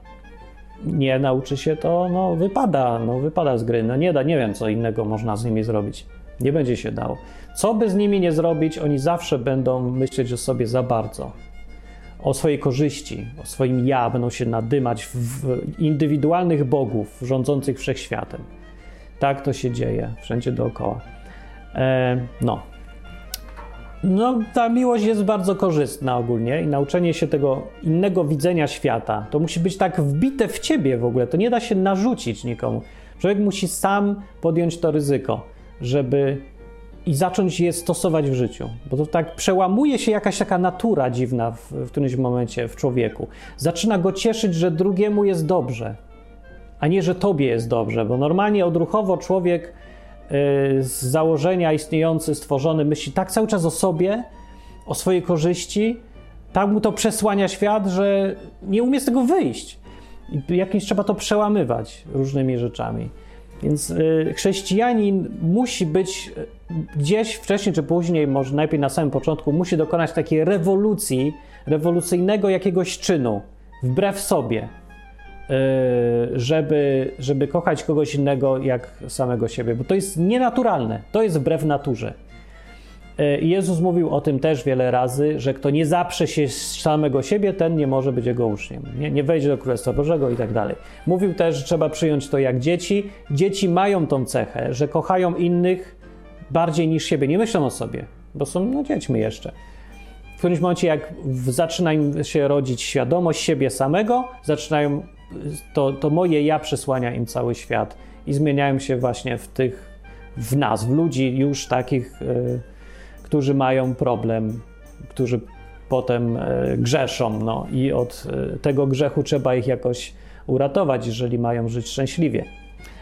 nie nauczy się, to no, wypada, no, wypada z gry. No nie da, nie wiem, co innego można z nimi zrobić. Nie będzie się dało. Co by z nimi nie zrobić, oni zawsze będą myśleć o sobie za bardzo. O swojej korzyści, o swoim ja, będą się nadymać w indywidualnych bogów rządzących wszechświatem. Tak to się dzieje wszędzie dookoła. E, no, no, ta miłość jest bardzo korzystna ogólnie i nauczenie się tego innego widzenia świata to musi być tak wbite w ciebie w ogóle. To nie da się narzucić nikomu. Człowiek musi sam podjąć to ryzyko, żeby i zacząć je stosować w życiu. Bo to tak przełamuje się jakaś taka natura dziwna w, w którymś momencie w człowieku. Zaczyna go cieszyć, że drugiemu jest dobrze, a nie, że tobie jest dobrze, bo normalnie odruchowo człowiek z założenia istniejący, stworzony myśli tak cały czas o sobie, o swojej korzyści, tak mu to przesłania świat, że nie umie z tego wyjść. I jakimś trzeba to przełamywać różnymi rzeczami. Więc y, chrześcijanin musi być y, gdzieś wcześniej czy później, może najpierw na samym początku, musi dokonać takiej rewolucji, rewolucyjnego jakiegoś czynu, wbrew sobie, Y, żeby, żeby kochać kogoś innego jak samego siebie, bo to jest nienaturalne, to jest wbrew naturze. Y, Jezus mówił o tym też wiele razy, że kto nie zaprze się samego siebie, ten nie może być jego uczniem, nie, nie wejdzie do Królestwa Bożego i tak dalej. Mówił też, że trzeba przyjąć to jak dzieci. Dzieci mają tą cechę, że kochają innych bardziej niż siebie, nie myślą o sobie, bo są no, dziećmi jeszcze. W którymś momencie, jak zaczyna im się rodzić świadomość siebie samego, zaczynają to, to moje ja przesłania im cały świat i zmieniają się właśnie w tych, w nas, w ludzi już takich, y, którzy mają problem, którzy potem y, grzeszą, no i od y, tego grzechu trzeba ich jakoś uratować, jeżeli mają żyć szczęśliwie.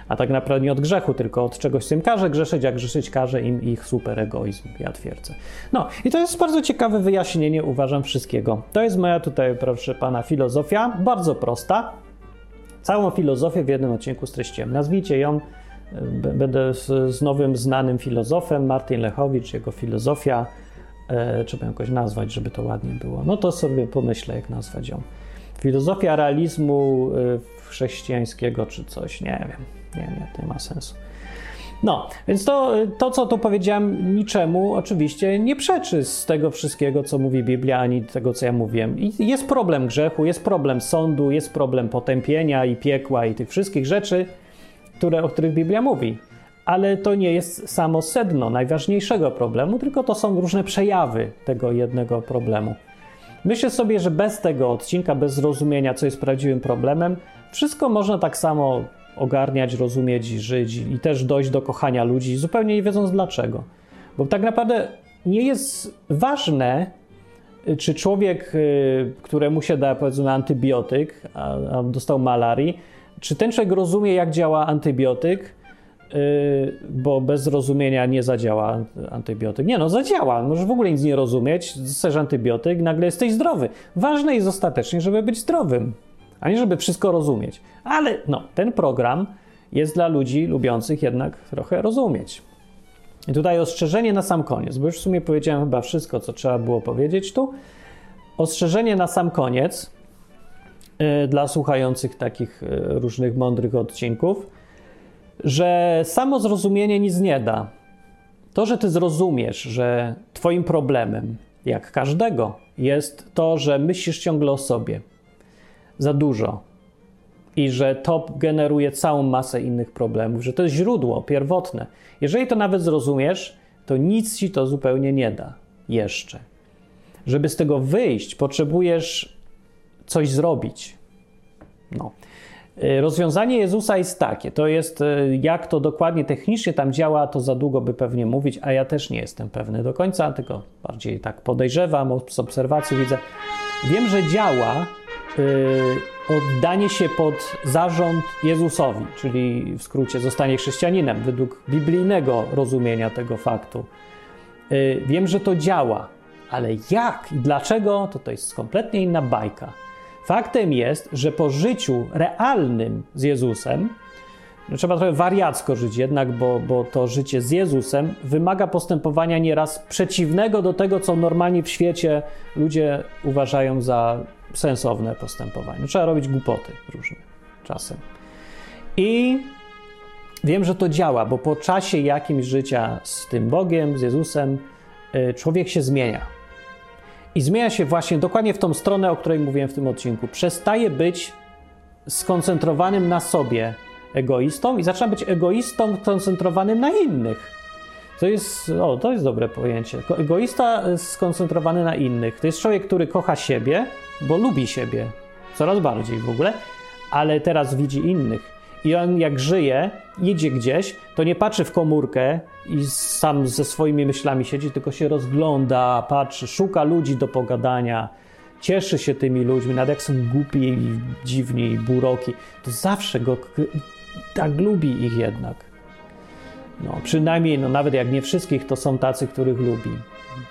A tak naprawdę nie od grzechu, tylko od czegoś, co im każe grzeszyć, a grzeszyć każe im ich superegoizm, ja twierdzę. No i to jest bardzo ciekawe wyjaśnienie, uważam, wszystkiego. To jest moja tutaj, proszę pana, filozofia, bardzo prosta, Całą filozofię w jednym odcinku streściłem. Nazwijcie ją, będę z, z nowym, znanym filozofem, Martin Lechowicz, jego filozofia. E, trzeba ją jakoś nazwać, żeby to ładnie było. No to sobie pomyślę, jak nazwać ją. Filozofia realizmu e, chrześcijańskiego czy coś, nie wiem. Nie, nie, to nie ma sensu. No, więc to, to, co tu powiedziałem, niczemu oczywiście nie przeczy z tego wszystkiego, co mówi Biblia, ani tego, co ja mówiłem. I jest problem grzechu, jest problem sądu, jest problem potępienia i piekła i tych wszystkich rzeczy, które, o których Biblia mówi. Ale to nie jest samo sedno najważniejszego problemu, tylko to są różne przejawy tego jednego problemu. Myślę sobie, że bez tego odcinka, bez zrozumienia, co jest prawdziwym problemem, wszystko można tak samo ogarniać, rozumieć, żyć i też dojść do kochania ludzi, zupełnie nie wiedząc dlaczego. Bo tak naprawdę nie jest ważne, czy człowiek, y, któremu się da powiedzmy antybiotyk, a, a dostał malarii, czy ten człowiek rozumie, jak działa antybiotyk, y, bo bez zrozumienia nie zadziała antybiotyk. Nie, no zadziała. Możesz w ogóle nic nie rozumieć, dostajesz antybiotyk, nagle jesteś zdrowy. Ważne jest ostatecznie, żeby być zdrowym a nie żeby wszystko rozumieć. Ale no, ten program jest dla ludzi lubiących jednak trochę rozumieć. I tutaj ostrzeżenie na sam koniec, bo już w sumie powiedziałem chyba wszystko, co trzeba było powiedzieć tu. Ostrzeżenie na sam koniec yy, dla słuchających takich yy, różnych mądrych odcinków. że samo zrozumienie nic nie da. To, że ty zrozumiesz, że twoim problemem, jak każdego, jest to, że myślisz ciągle o sobie za dużo i że to generuje całą masę innych problemów, że to jest źródło pierwotne. Jeżeli to nawet zrozumiesz, to nic ci to zupełnie nie da jeszcze. Żeby z tego wyjść, potrzebujesz coś zrobić. No. Y, rozwiązanie Jezusa jest takie, to jest y, jak to dokładnie technicznie tam działa, to za długo by pewnie mówić, a ja też nie jestem pewny do końca, tylko bardziej tak podejrzewam, z obserwacji widzę. Wiem, że działa oddanie się pod zarząd Jezusowi, czyli w skrócie zostanie chrześcijaninem według biblijnego rozumienia tego faktu. Yy, wiem, że to działa, ale jak i dlaczego, to to jest kompletnie inna bajka. Faktem jest, że po życiu realnym z Jezusem, no trzeba trochę wariacko żyć jednak, bo, bo to życie z Jezusem wymaga postępowania nieraz przeciwnego do tego, co normalnie w świecie ludzie uważają za sensowne postępowanie. Trzeba robić głupoty różne czasem. I wiem, że to działa, bo po czasie jakimś życia z tym Bogiem, z Jezusem, y, człowiek się zmienia i zmienia się właśnie dokładnie w tą stronę, o której mówiłem w tym odcinku. Przestaje być skoncentrowanym na sobie egoistą i zaczyna być egoistą skoncentrowanym na innych. To jest, o, to jest dobre pojęcie. Egoista skoncentrowany na innych. To jest człowiek, który kocha siebie, bo lubi siebie coraz bardziej w ogóle, ale teraz widzi innych. I on jak żyje, idzie gdzieś, to nie patrzy w komórkę i sam ze swoimi myślami siedzi, tylko się rozgląda, patrzy, szuka ludzi do pogadania, cieszy się tymi ludźmi, nawet jak są głupi i dziwni i buroki, to zawsze go tak lubi ich jednak. No, przynajmniej, no, nawet jak nie wszystkich, to są tacy, których lubi.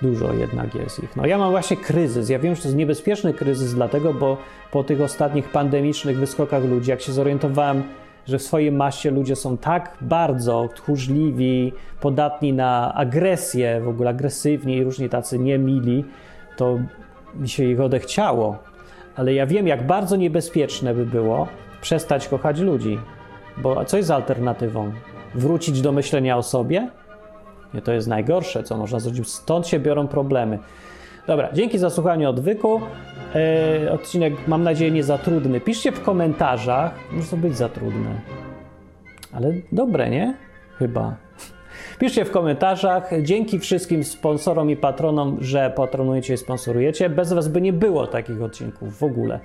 Dużo jednak jest ich. No, ja mam właśnie kryzys. Ja wiem, że to jest niebezpieczny kryzys, dlatego, bo po tych ostatnich pandemicznych wyskokach ludzi, jak się zorientowałem, że w swojej masie ludzie są tak bardzo tchórzliwi, podatni na agresję, w ogóle agresywni i różni tacy niemili, to mi się ich odechciało. Ale ja wiem, jak bardzo niebezpieczne by było przestać kochać ludzi. Bo co jest alternatywą? Wrócić do myślenia o sobie? Nie, to jest najgorsze, co można zrobić. Stąd się biorą problemy. Dobra, dzięki za słuchanie odwyku. E, odcinek, mam nadzieję, nie za trudny. Piszcie w komentarzach. Może to być za trudne. Ale dobre, nie? Chyba. *laughs* Piszcie w komentarzach. Dzięki wszystkim sponsorom i patronom, że patronujecie i sponsorujecie. Bez Was by nie było takich odcinków w ogóle.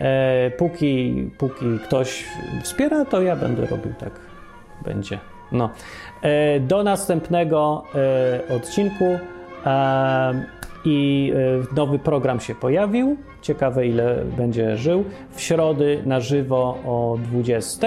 E, póki, póki ktoś wspiera, to ja będę robił tak. Będzie. No. E, do następnego e, odcinku. E, i nowy program się pojawił. Ciekawe, ile będzie żył. W środy na żywo o 20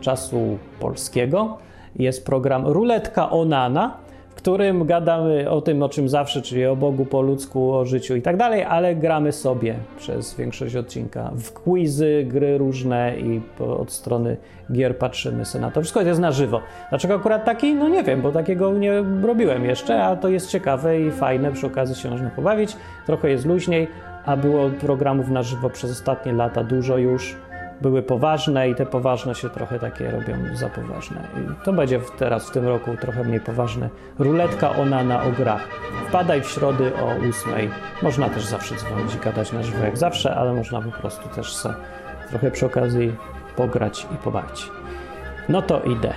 czasu polskiego jest program Ruletka Onana którym gadamy o tym, o czym zawsze, czyli o Bogu, po ludzku, o życiu i tak dalej, ale gramy sobie przez większość odcinka w quizy, gry różne i od strony gier patrzymy sobie na to. Wszystko jest na żywo. Dlaczego akurat taki? No nie wiem, bo takiego nie robiłem jeszcze, a to jest ciekawe i fajne, przy okazji się można pobawić. Trochę jest luźniej, a było programów na żywo przez ostatnie lata dużo już były poważne i te poważne się trochę takie robią za poważne. I to będzie teraz w tym roku trochę mniej poważne. Ruletka ona na o grach. Wpadaj w środy o 8. Można też zawsze dzwonić i gadać na żywo jak zawsze, ale można po prostu też se trochę przy okazji pograć i pobawić. No to idę.